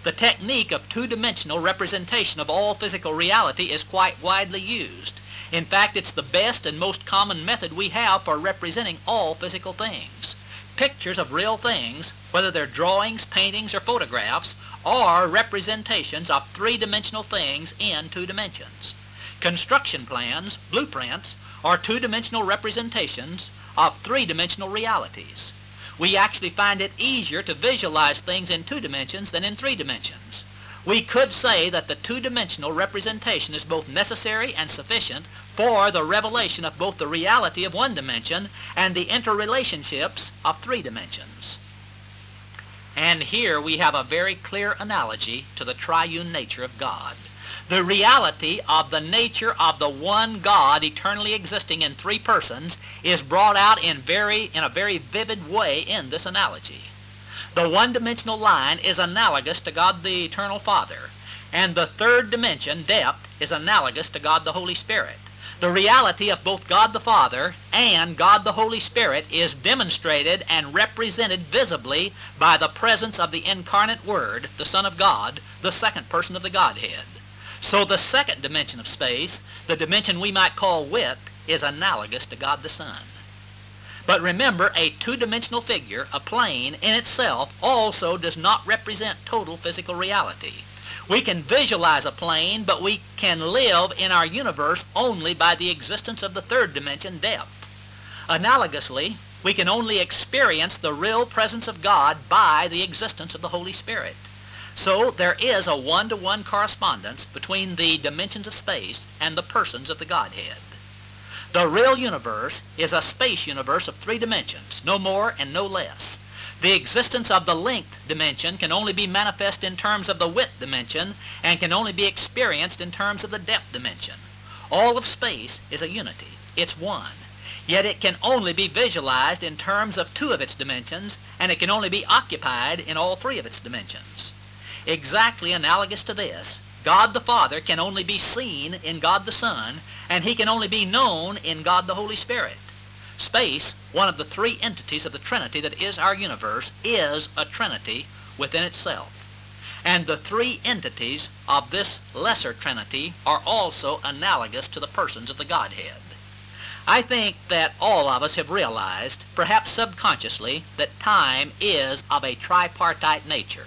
The technique of two-dimensional representation of all physical reality is quite widely used. In fact, it's the best and most common method we have for representing all physical things. Pictures of real things, whether they're drawings, paintings, or photographs, are representations of three-dimensional things in two dimensions. Construction plans, blueprints, are two-dimensional representations of three-dimensional realities. We actually find it easier to visualize things in two dimensions than in three dimensions. We could say that the two-dimensional representation is both necessary and sufficient for the revelation of both the reality of one dimension and the interrelationships of three dimensions. And here we have a very clear analogy to the triune nature of God the reality of the nature of the one God eternally existing in three persons is brought out in, very, in a very vivid way in this analogy. The one-dimensional line is analogous to God the Eternal Father, and the third dimension, depth, is analogous to God the Holy Spirit. The reality of both God the Father and God the Holy Spirit is demonstrated and represented visibly by the presence of the incarnate Word, the Son of God, the second person of the Godhead. So the second dimension of space, the dimension we might call width, is analogous to God the Son. But remember, a two-dimensional figure, a plane, in itself also does not represent total physical reality. We can visualize a plane, but we can live in our universe only by the existence of the third dimension, depth. Analogously, we can only experience the real presence of God by the existence of the Holy Spirit. So there is a one-to-one correspondence between the dimensions of space and the persons of the Godhead. The real universe is a space universe of three dimensions, no more and no less. The existence of the length dimension can only be manifest in terms of the width dimension and can only be experienced in terms of the depth dimension. All of space is a unity. It's one. Yet it can only be visualized in terms of two of its dimensions, and it can only be occupied in all three of its dimensions. Exactly analogous to this, God the Father can only be seen in God the Son, and he can only be known in God the Holy Spirit. Space, one of the three entities of the Trinity that is our universe, is a Trinity within itself. And the three entities of this lesser Trinity are also analogous to the persons of the Godhead. I think that all of us have realized, perhaps subconsciously, that time is of a tripartite nature.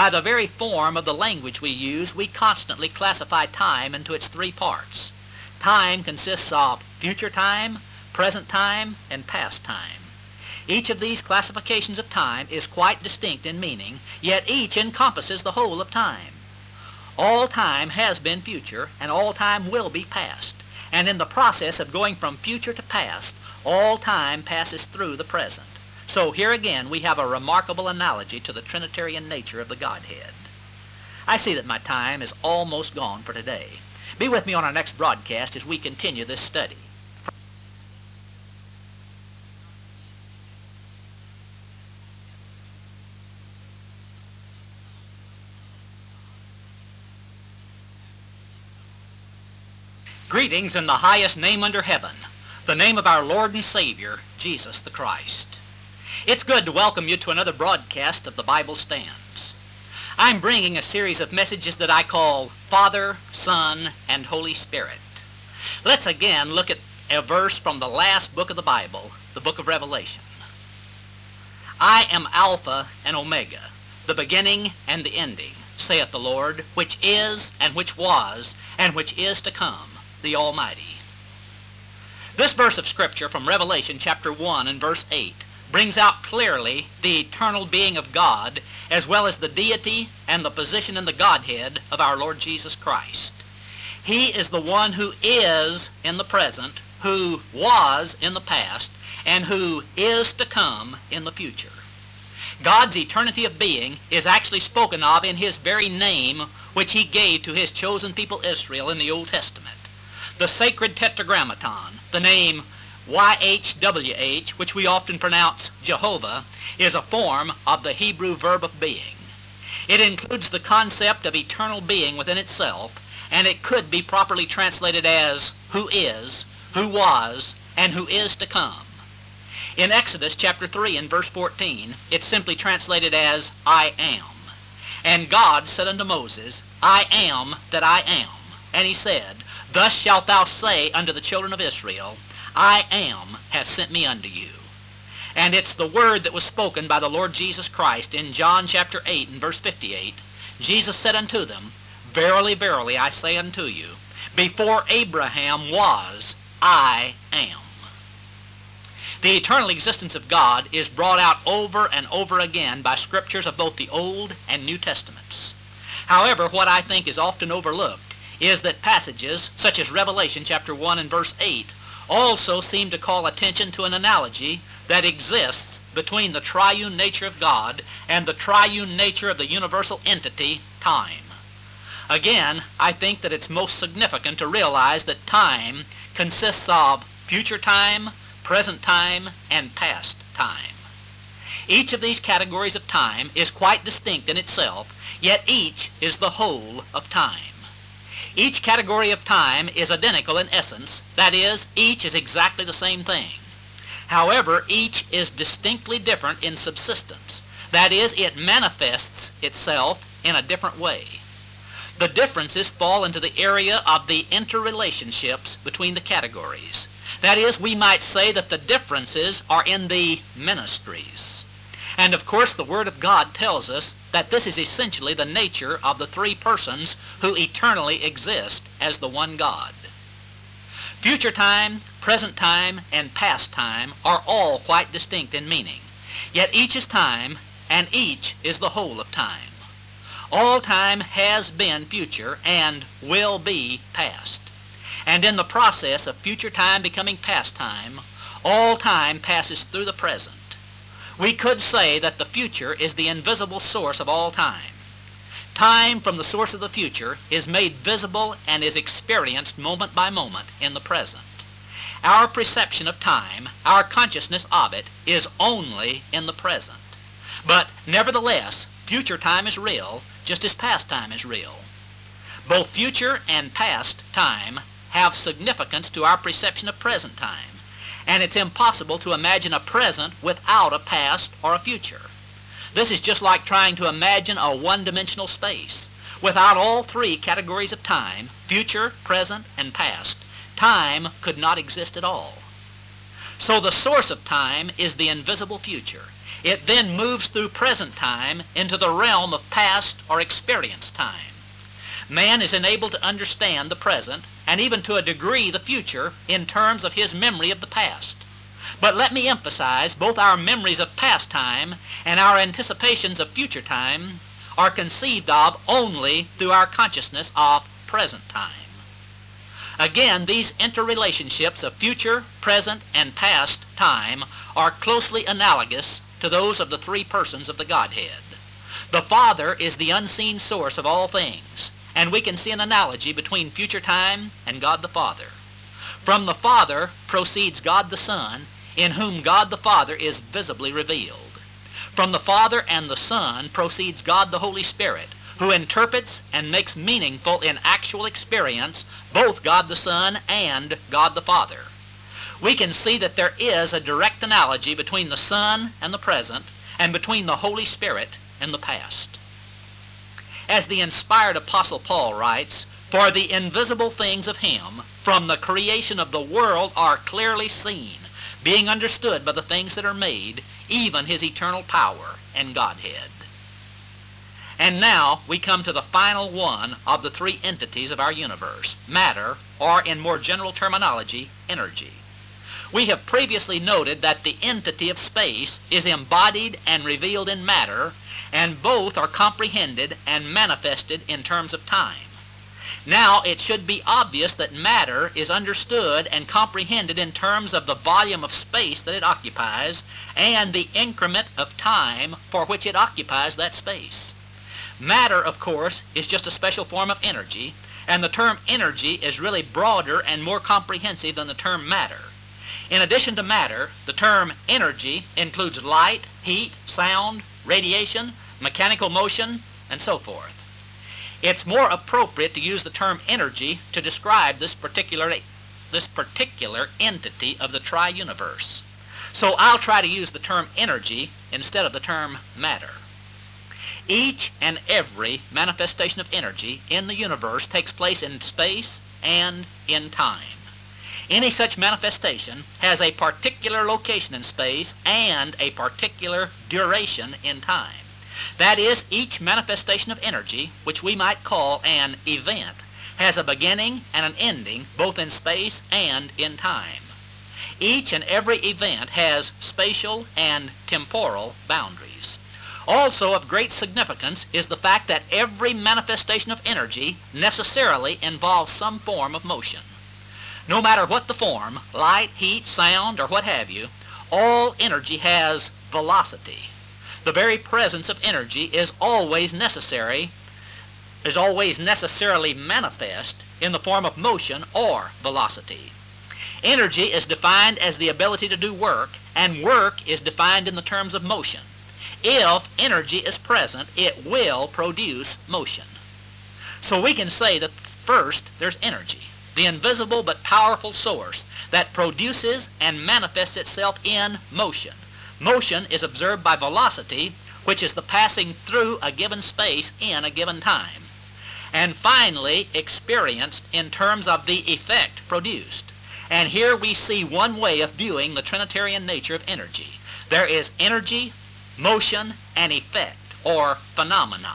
By the very form of the language we use, we constantly classify time into its three parts. Time consists of future time, present time, and past time. Each of these classifications of time is quite distinct in meaning, yet each encompasses the whole of time. All time has been future, and all time will be past. And in the process of going from future to past, all time passes through the present. So here again we have a remarkable analogy to the Trinitarian nature of the Godhead. I see that my time is almost gone for today. Be with me on our next broadcast as we continue this study. Greetings in the highest name under heaven, the name of our Lord and Savior, Jesus the Christ. It's good to welcome you to another broadcast of the Bible Stands. I'm bringing a series of messages that I call Father, Son, and Holy Spirit. Let's again look at a verse from the last book of the Bible, the book of Revelation. I am Alpha and Omega, the beginning and the ending, saith the Lord, which is, and which was, and which is to come, the Almighty. This verse of Scripture from Revelation chapter 1 and verse 8 brings out clearly the eternal being of God as well as the deity and the position in the Godhead of our Lord Jesus Christ. He is the one who is in the present, who was in the past, and who is to come in the future. God's eternity of being is actually spoken of in his very name which he gave to his chosen people Israel in the Old Testament. The sacred tetragrammaton, the name YHWH, which we often pronounce Jehovah, is a form of the Hebrew verb of being. It includes the concept of eternal being within itself, and it could be properly translated as who is, who was, and who is to come. In Exodus chapter 3 and verse 14, it's simply translated as I am. And God said unto Moses, I am that I am. And he said, Thus shalt thou say unto the children of Israel, I am hath sent me unto you. And it's the word that was spoken by the Lord Jesus Christ in John chapter 8 and verse 58. Jesus said unto them, Verily, verily, I say unto you, before Abraham was, I am. The eternal existence of God is brought out over and over again by scriptures of both the Old and New Testaments. However, what I think is often overlooked is that passages such as Revelation chapter 1 and verse 8 also seem to call attention to an analogy that exists between the triune nature of God and the triune nature of the universal entity, time. Again, I think that it's most significant to realize that time consists of future time, present time, and past time. Each of these categories of time is quite distinct in itself, yet each is the whole of time. Each category of time is identical in essence, that is, each is exactly the same thing. However, each is distinctly different in subsistence, that is, it manifests itself in a different way. The differences fall into the area of the interrelationships between the categories. That is, we might say that the differences are in the ministries. And of course, the Word of God tells us that this is essentially the nature of the three persons who eternally exist as the one God. Future time, present time, and past time are all quite distinct in meaning. Yet each is time, and each is the whole of time. All time has been future and will be past. And in the process of future time becoming past time, all time passes through the present. We could say that the future is the invisible source of all time. Time from the source of the future is made visible and is experienced moment by moment in the present. Our perception of time, our consciousness of it, is only in the present. But nevertheless, future time is real, just as past time is real. Both future and past time have significance to our perception of present time and it's impossible to imagine a present without a past or a future. This is just like trying to imagine a one-dimensional space. Without all three categories of time, future, present, and past, time could not exist at all. So the source of time is the invisible future. It then moves through present time into the realm of past or experienced time. Man is enabled to understand the present and even to a degree the future in terms of his memory of the past. But let me emphasize both our memories of past time and our anticipations of future time are conceived of only through our consciousness of present time. Again, these interrelationships of future, present, and past time are closely analogous to those of the three persons of the Godhead. The Father is the unseen source of all things, and we can see an analogy between future time and God the Father. From the Father proceeds God the Son, in whom God the Father is visibly revealed. From the Father and the Son proceeds God the Holy Spirit, who interprets and makes meaningful in actual experience both God the Son and God the Father. We can see that there is a direct analogy between the Son and the present, and between the Holy Spirit and the past. As the inspired Apostle Paul writes, For the invisible things of him from the creation of the world are clearly seen, being understood by the things that are made, even his eternal power and Godhead. And now we come to the final one of the three entities of our universe, matter, or in more general terminology, energy. We have previously noted that the entity of space is embodied and revealed in matter, and both are comprehended and manifested in terms of time. Now it should be obvious that matter is understood and comprehended in terms of the volume of space that it occupies and the increment of time for which it occupies that space. Matter, of course, is just a special form of energy, and the term energy is really broader and more comprehensive than the term matter. In addition to matter, the term energy includes light, heat, sound, radiation, mechanical motion, and so forth. It's more appropriate to use the term energy to describe this particular, this particular entity of the tri-universe. So I'll try to use the term energy instead of the term matter. Each and every manifestation of energy in the universe takes place in space and in time. Any such manifestation has a particular location in space and a particular duration in time. That is, each manifestation of energy, which we might call an event, has a beginning and an ending both in space and in time. Each and every event has spatial and temporal boundaries. Also of great significance is the fact that every manifestation of energy necessarily involves some form of motion. No matter what the form, light, heat, sound, or what have you, all energy has velocity. The very presence of energy is always necessary, is always necessarily manifest in the form of motion or velocity. Energy is defined as the ability to do work, and work is defined in the terms of motion. If energy is present, it will produce motion. So we can say that first there's energy, the invisible but powerful source that produces and manifests itself in motion. Motion is observed by velocity, which is the passing through a given space in a given time. And finally, experienced in terms of the effect produced. And here we see one way of viewing the Trinitarian nature of energy. There is energy motion, and effect, or phenomena.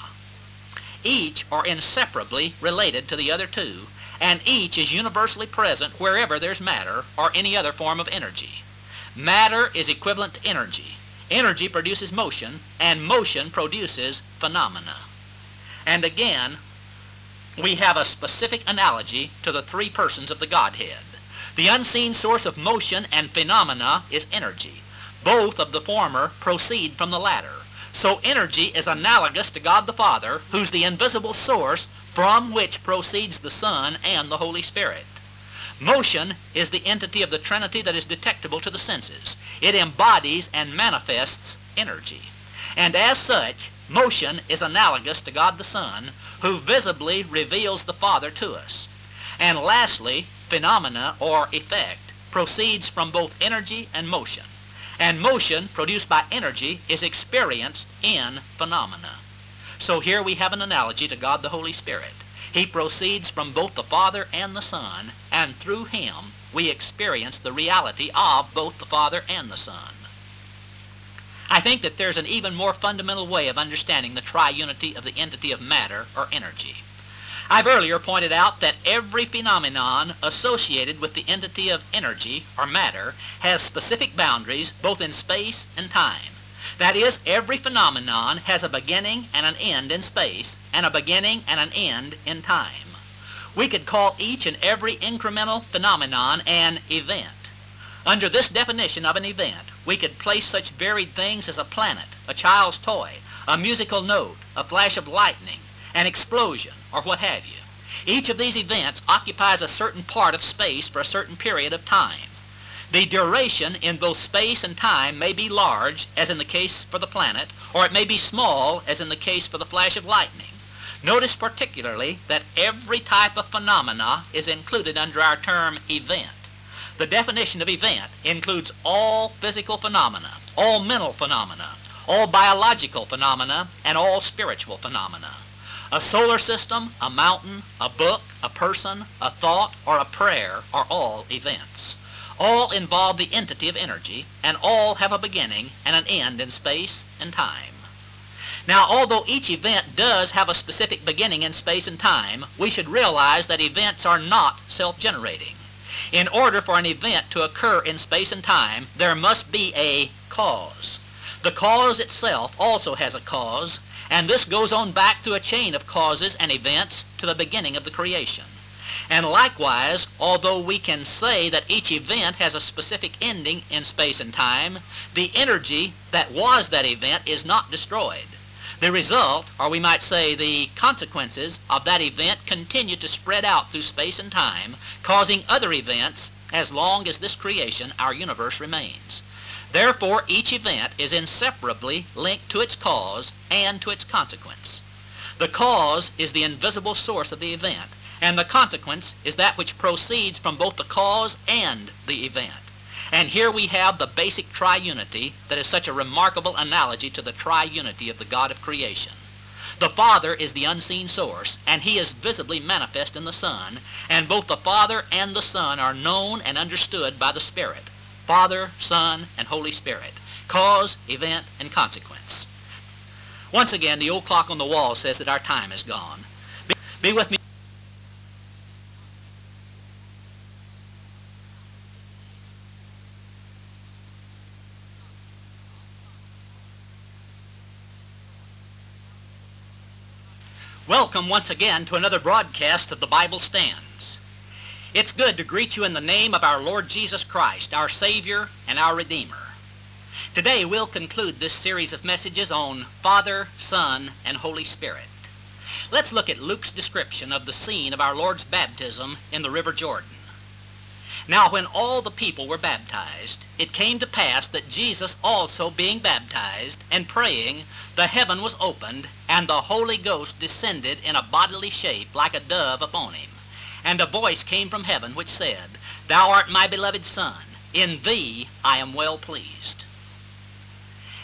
Each are inseparably related to the other two, and each is universally present wherever there's matter or any other form of energy. Matter is equivalent to energy. Energy produces motion, and motion produces phenomena. And again, we have a specific analogy to the three persons of the Godhead. The unseen source of motion and phenomena is energy. Both of the former proceed from the latter. So energy is analogous to God the Father, who's the invisible source from which proceeds the Son and the Holy Spirit. Motion is the entity of the Trinity that is detectable to the senses. It embodies and manifests energy. And as such, motion is analogous to God the Son, who visibly reveals the Father to us. And lastly, phenomena or effect proceeds from both energy and motion. And motion produced by energy is experienced in phenomena. So here we have an analogy to God the Holy Spirit. He proceeds from both the Father and the Son, and through him we experience the reality of both the Father and the Son. I think that there's an even more fundamental way of understanding the triunity of the entity of matter or energy. I've earlier pointed out that every phenomenon associated with the entity of energy or matter has specific boundaries both in space and time. That is, every phenomenon has a beginning and an end in space and a beginning and an end in time. We could call each and every incremental phenomenon an event. Under this definition of an event, we could place such varied things as a planet, a child's toy, a musical note, a flash of lightning, an explosion, or what have you. Each of these events occupies a certain part of space for a certain period of time. The duration in both space and time may be large, as in the case for the planet, or it may be small, as in the case for the flash of lightning. Notice particularly that every type of phenomena is included under our term event. The definition of event includes all physical phenomena, all mental phenomena, all biological phenomena, and all spiritual phenomena. A solar system, a mountain, a book, a person, a thought, or a prayer are all events. All involve the entity of energy, and all have a beginning and an end in space and time. Now, although each event does have a specific beginning in space and time, we should realize that events are not self-generating. In order for an event to occur in space and time, there must be a cause. The cause itself also has a cause, and this goes on back through a chain of causes and events to the beginning of the creation. And likewise, although we can say that each event has a specific ending in space and time, the energy that was that event is not destroyed. The result, or we might say the consequences of that event continue to spread out through space and time, causing other events as long as this creation, our universe, remains. Therefore, each event is inseparably linked to its cause and to its consequence. The cause is the invisible source of the event, and the consequence is that which proceeds from both the cause and the event. And here we have the basic triunity that is such a remarkable analogy to the triunity of the God of creation. The Father is the unseen source, and he is visibly manifest in the Son, and both the Father and the Son are known and understood by the Spirit. Father, Son, and Holy Spirit. Cause, event, and consequence. Once again, the old clock on the wall says that our time is gone. Be, be with me. Welcome once again to another broadcast of the Bible Stands. It's good to greet you in the name of our Lord Jesus Christ, our Savior and our Redeemer. Today we'll conclude this series of messages on Father, Son, and Holy Spirit. Let's look at Luke's description of the scene of our Lord's baptism in the River Jordan. Now when all the people were baptized, it came to pass that Jesus also being baptized and praying, the heaven was opened, and the Holy Ghost descended in a bodily shape like a dove upon him. And a voice came from heaven which said, Thou art my beloved Son, in thee I am well pleased.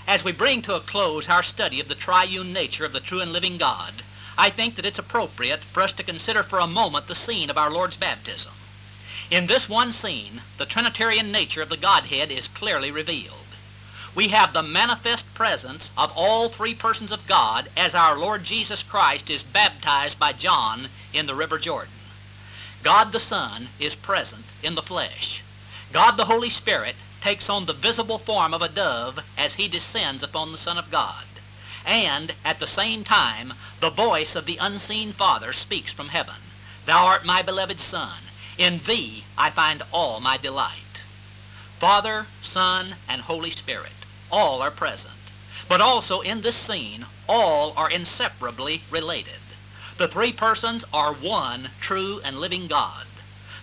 As we bring to a close our study of the triune nature of the true and living God, I think that it's appropriate for us to consider for a moment the scene of our Lord's baptism. In this one scene, the Trinitarian nature of the Godhead is clearly revealed. We have the manifest presence of all three persons of God as our Lord Jesus Christ is baptized by John in the River Jordan. God the Son is present in the flesh. God the Holy Spirit takes on the visible form of a dove as he descends upon the Son of God. And at the same time, the voice of the unseen Father speaks from heaven. Thou art my beloved Son. In thee I find all my delight. Father, Son, and Holy Spirit, all are present. But also in this scene, all are inseparably related. The three persons are one true and living God.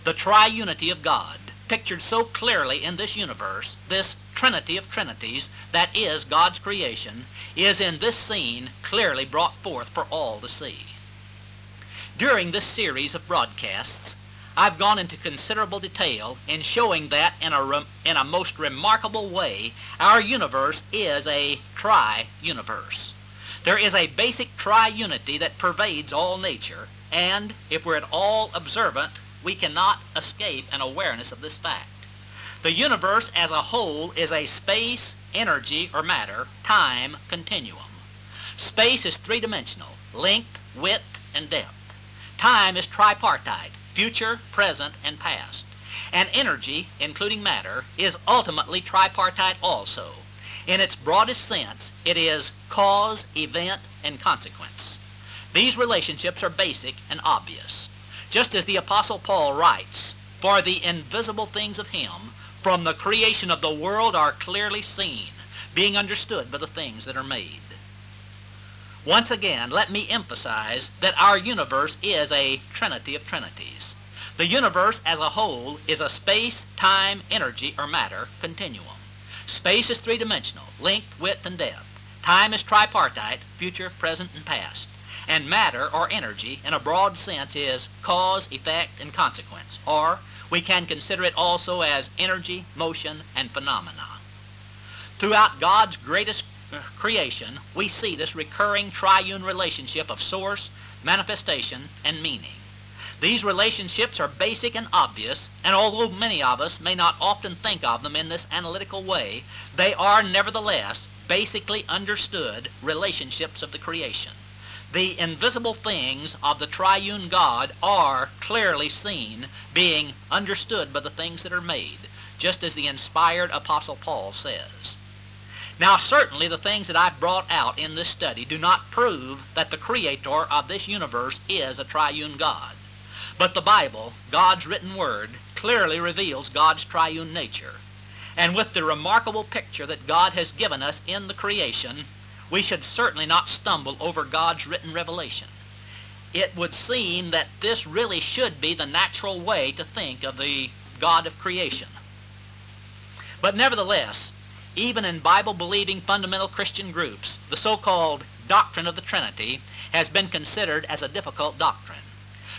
The triunity of God, pictured so clearly in this universe, this trinity of trinities that is God's creation, is in this scene clearly brought forth for all to see. During this series of broadcasts, I've gone into considerable detail in showing that in a, in a most remarkable way, our universe is a tri-universe. There is a basic tri-unity that pervades all nature, and if we're at all observant, we cannot escape an awareness of this fact. The universe as a whole is a space, energy, or matter, time continuum. Space is three-dimensional, length, width, and depth. Time is tripartite, future, present, and past. And energy, including matter, is ultimately tripartite also. In its broadest sense, it is cause, event, and consequence. These relationships are basic and obvious. Just as the Apostle Paul writes, For the invisible things of him from the creation of the world are clearly seen, being understood by the things that are made. Once again, let me emphasize that our universe is a trinity of trinities. The universe as a whole is a space, time, energy, or matter continuum. Space is three-dimensional, length, width, and depth. Time is tripartite, future, present, and past. And matter, or energy, in a broad sense is cause, effect, and consequence. Or we can consider it also as energy, motion, and phenomena. Throughout God's greatest creation, we see this recurring triune relationship of source, manifestation, and meaning. These relationships are basic and obvious, and although many of us may not often think of them in this analytical way, they are nevertheless basically understood relationships of the creation. The invisible things of the triune God are clearly seen, being understood by the things that are made, just as the inspired Apostle Paul says. Now, certainly the things that I've brought out in this study do not prove that the creator of this universe is a triune God. But the Bible, God's written word, clearly reveals God's triune nature. And with the remarkable picture that God has given us in the creation, we should certainly not stumble over God's written revelation. It would seem that this really should be the natural way to think of the God of creation. But nevertheless, even in Bible-believing fundamental Christian groups, the so-called doctrine of the Trinity has been considered as a difficult doctrine.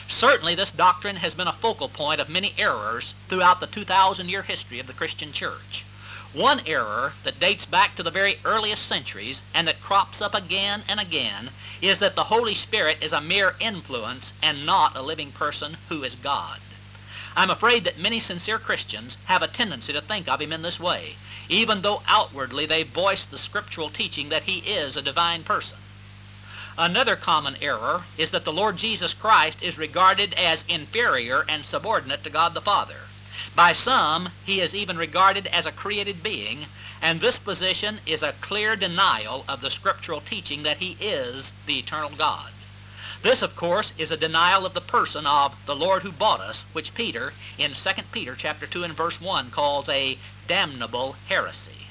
Certainly this doctrine has been a focal point of many errors throughout the 2,000-year history of the Christian church. One error that dates back to the very earliest centuries and that crops up again and again is that the Holy Spirit is a mere influence and not a living person who is God. I'm afraid that many sincere Christians have a tendency to think of him in this way, even though outwardly they voice the scriptural teaching that he is a divine person. Another common error is that the Lord Jesus Christ is regarded as inferior and subordinate to God the Father. By some, he is even regarded as a created being, and this position is a clear denial of the scriptural teaching that he is the eternal God. This, of course, is a denial of the person of the Lord who bought us, which Peter, in 2 Peter chapter 2 and verse 1, calls a damnable heresy.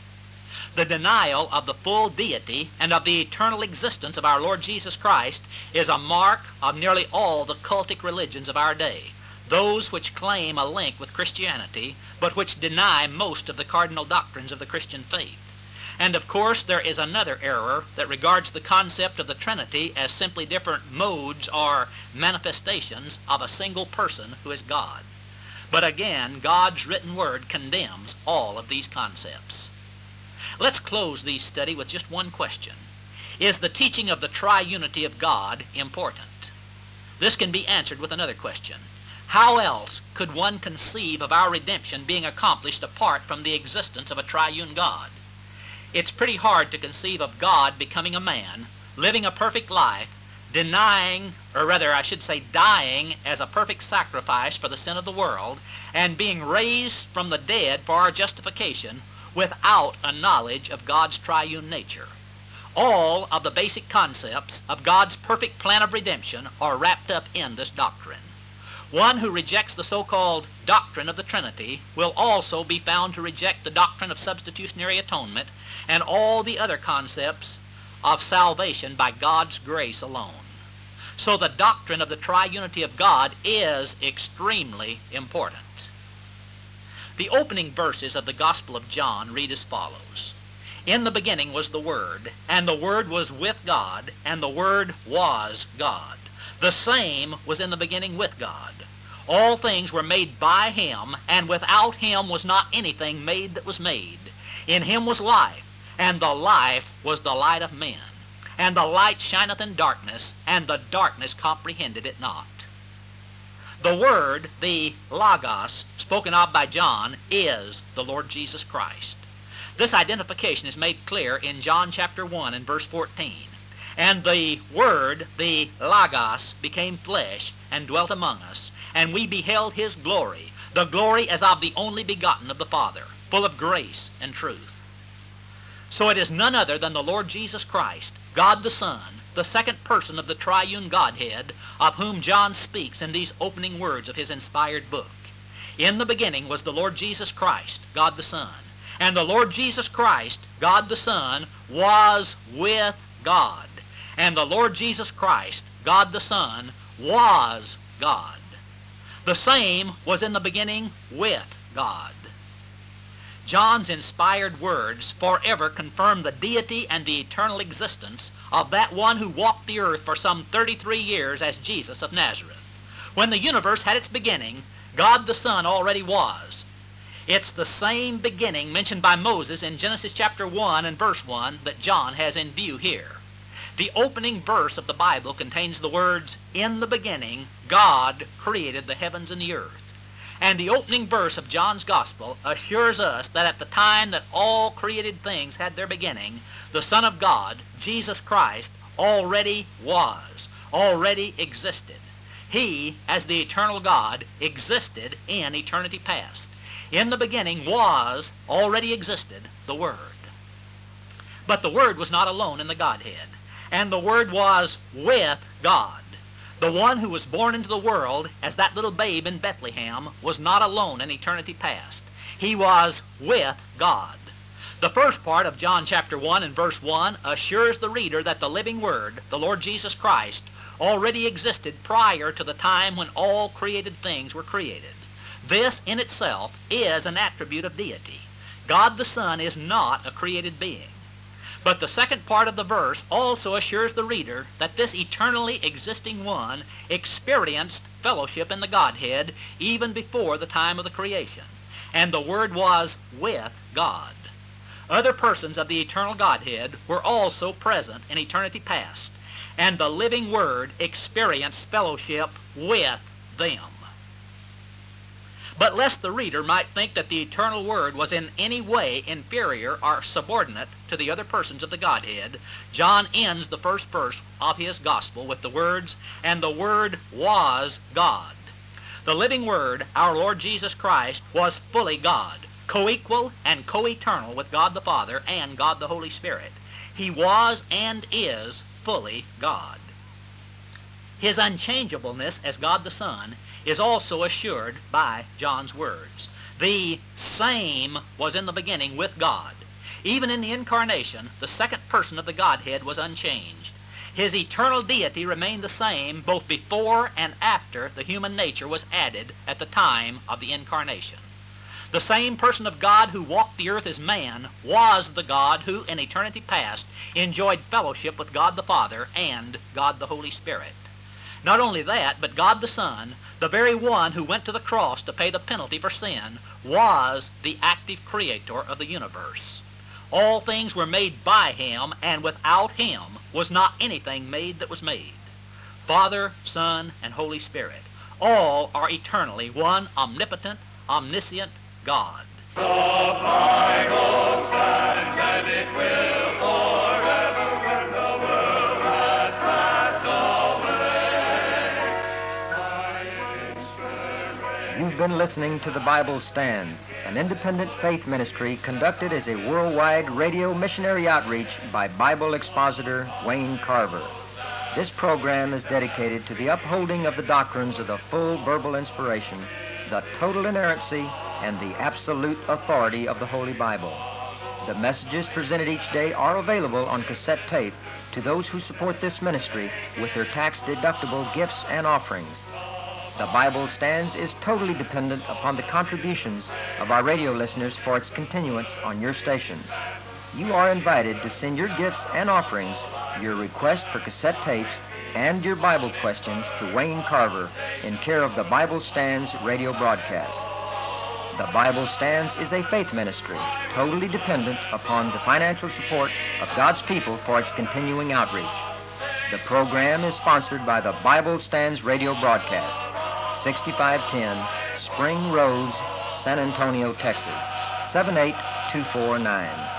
The denial of the full deity and of the eternal existence of our Lord Jesus Christ is a mark of nearly all the cultic religions of our day, those which claim a link with Christianity, but which deny most of the cardinal doctrines of the Christian faith. And of course, there is another error that regards the concept of the Trinity as simply different modes or manifestations of a single person who is God. But again, God's written word condemns all of these concepts. Let's close the study with just one question. Is the teaching of the triunity of God important? This can be answered with another question. How else could one conceive of our redemption being accomplished apart from the existence of a triune God? It's pretty hard to conceive of God becoming a man, living a perfect life, denying, or rather I should say dying as a perfect sacrifice for the sin of the world, and being raised from the dead for our justification without a knowledge of God's triune nature. All of the basic concepts of God's perfect plan of redemption are wrapped up in this doctrine. One who rejects the so-called doctrine of the Trinity will also be found to reject the doctrine of substitutionary atonement and all the other concepts of salvation by God's grace alone. So the doctrine of the triunity of God is extremely important. The opening verses of the Gospel of John read as follows. In the beginning was the Word, and the Word was with God, and the Word was God. The same was in the beginning with God. All things were made by him, and without him was not anything made that was made. In him was life, and the life was the light of men. And the light shineth in darkness, and the darkness comprehended it not. The Word, the Logos, spoken of by John, is the Lord Jesus Christ. This identification is made clear in John chapter 1 and verse 14. And the Word, the Logos, became flesh and dwelt among us, and we beheld his glory, the glory as of the only begotten of the Father, full of grace and truth. So it is none other than the Lord Jesus Christ, God the Son, the second person of the triune Godhead, of whom John speaks in these opening words of his inspired book. In the beginning was the Lord Jesus Christ, God the Son. And the Lord Jesus Christ, God the Son, was with God. And the Lord Jesus Christ, God the Son, was God. The same was in the beginning with God. John's inspired words forever confirm the deity and the eternal existence of that one who walked the earth for some 33 years as Jesus of Nazareth. When the universe had its beginning, God the Son already was. It's the same beginning mentioned by Moses in Genesis chapter 1 and verse 1 that John has in view here. The opening verse of the Bible contains the words, In the beginning, God created the heavens and the earth. And the opening verse of John's Gospel assures us that at the time that all created things had their beginning, the Son of God, Jesus Christ, already was, already existed. He, as the eternal God, existed in eternity past. In the beginning was, already existed, the Word. But the Word was not alone in the Godhead. And the Word was with God. The one who was born into the world as that little babe in Bethlehem was not alone in eternity past. He was with God. The first part of John chapter 1 and verse 1 assures the reader that the living Word, the Lord Jesus Christ, already existed prior to the time when all created things were created. This in itself is an attribute of deity. God the Son is not a created being. But the second part of the verse also assures the reader that this eternally existing one experienced fellowship in the Godhead even before the time of the creation. And the Word was with God. Other persons of the eternal Godhead were also present in eternity past, and the living Word experienced fellowship with them. But lest the reader might think that the eternal Word was in any way inferior or subordinate to the other persons of the Godhead, John ends the first verse of his Gospel with the words, And the Word was God. The living Word, our Lord Jesus Christ, was fully God, co-equal and co-eternal with God the Father and God the Holy Spirit. He was and is fully God. His unchangeableness as God the Son is also assured by John's words. The same was in the beginning with God. Even in the incarnation, the second person of the Godhead was unchanged. His eternal deity remained the same both before and after the human nature was added at the time of the incarnation. The same person of God who walked the earth as man was the God who, in eternity past, enjoyed fellowship with God the Father and God the Holy Spirit. Not only that, but God the Son, the very one who went to the cross to pay the penalty for sin, was the active creator of the universe. All things were made by him, and without him was not anything made that was made. Father, Son, and Holy Spirit, all are eternally one omnipotent, omniscient God. The Bible stands and it will You've been listening to The Bible Stands, an independent faith ministry conducted as a worldwide radio missionary outreach by Bible expositor Wayne Carver. This program is dedicated to the upholding of the doctrines of the full verbal inspiration, the total inerrancy, and the absolute authority of the Holy Bible. The messages presented each day are available on cassette tape to those who support this ministry with their tax-deductible gifts and offerings. The Bible Stands is totally dependent upon the contributions of our radio listeners for its continuance on your station. You are invited to send your gifts and offerings, your request for cassette tapes, and your Bible questions to Wayne Carver in care of the Bible Stands radio broadcast. The Bible Stands is a faith ministry totally dependent upon the financial support of God's people for its continuing outreach. The program is sponsored by the Bible Stands radio broadcast, 6510 Spring Rose, San Antonio, Texas, 78249.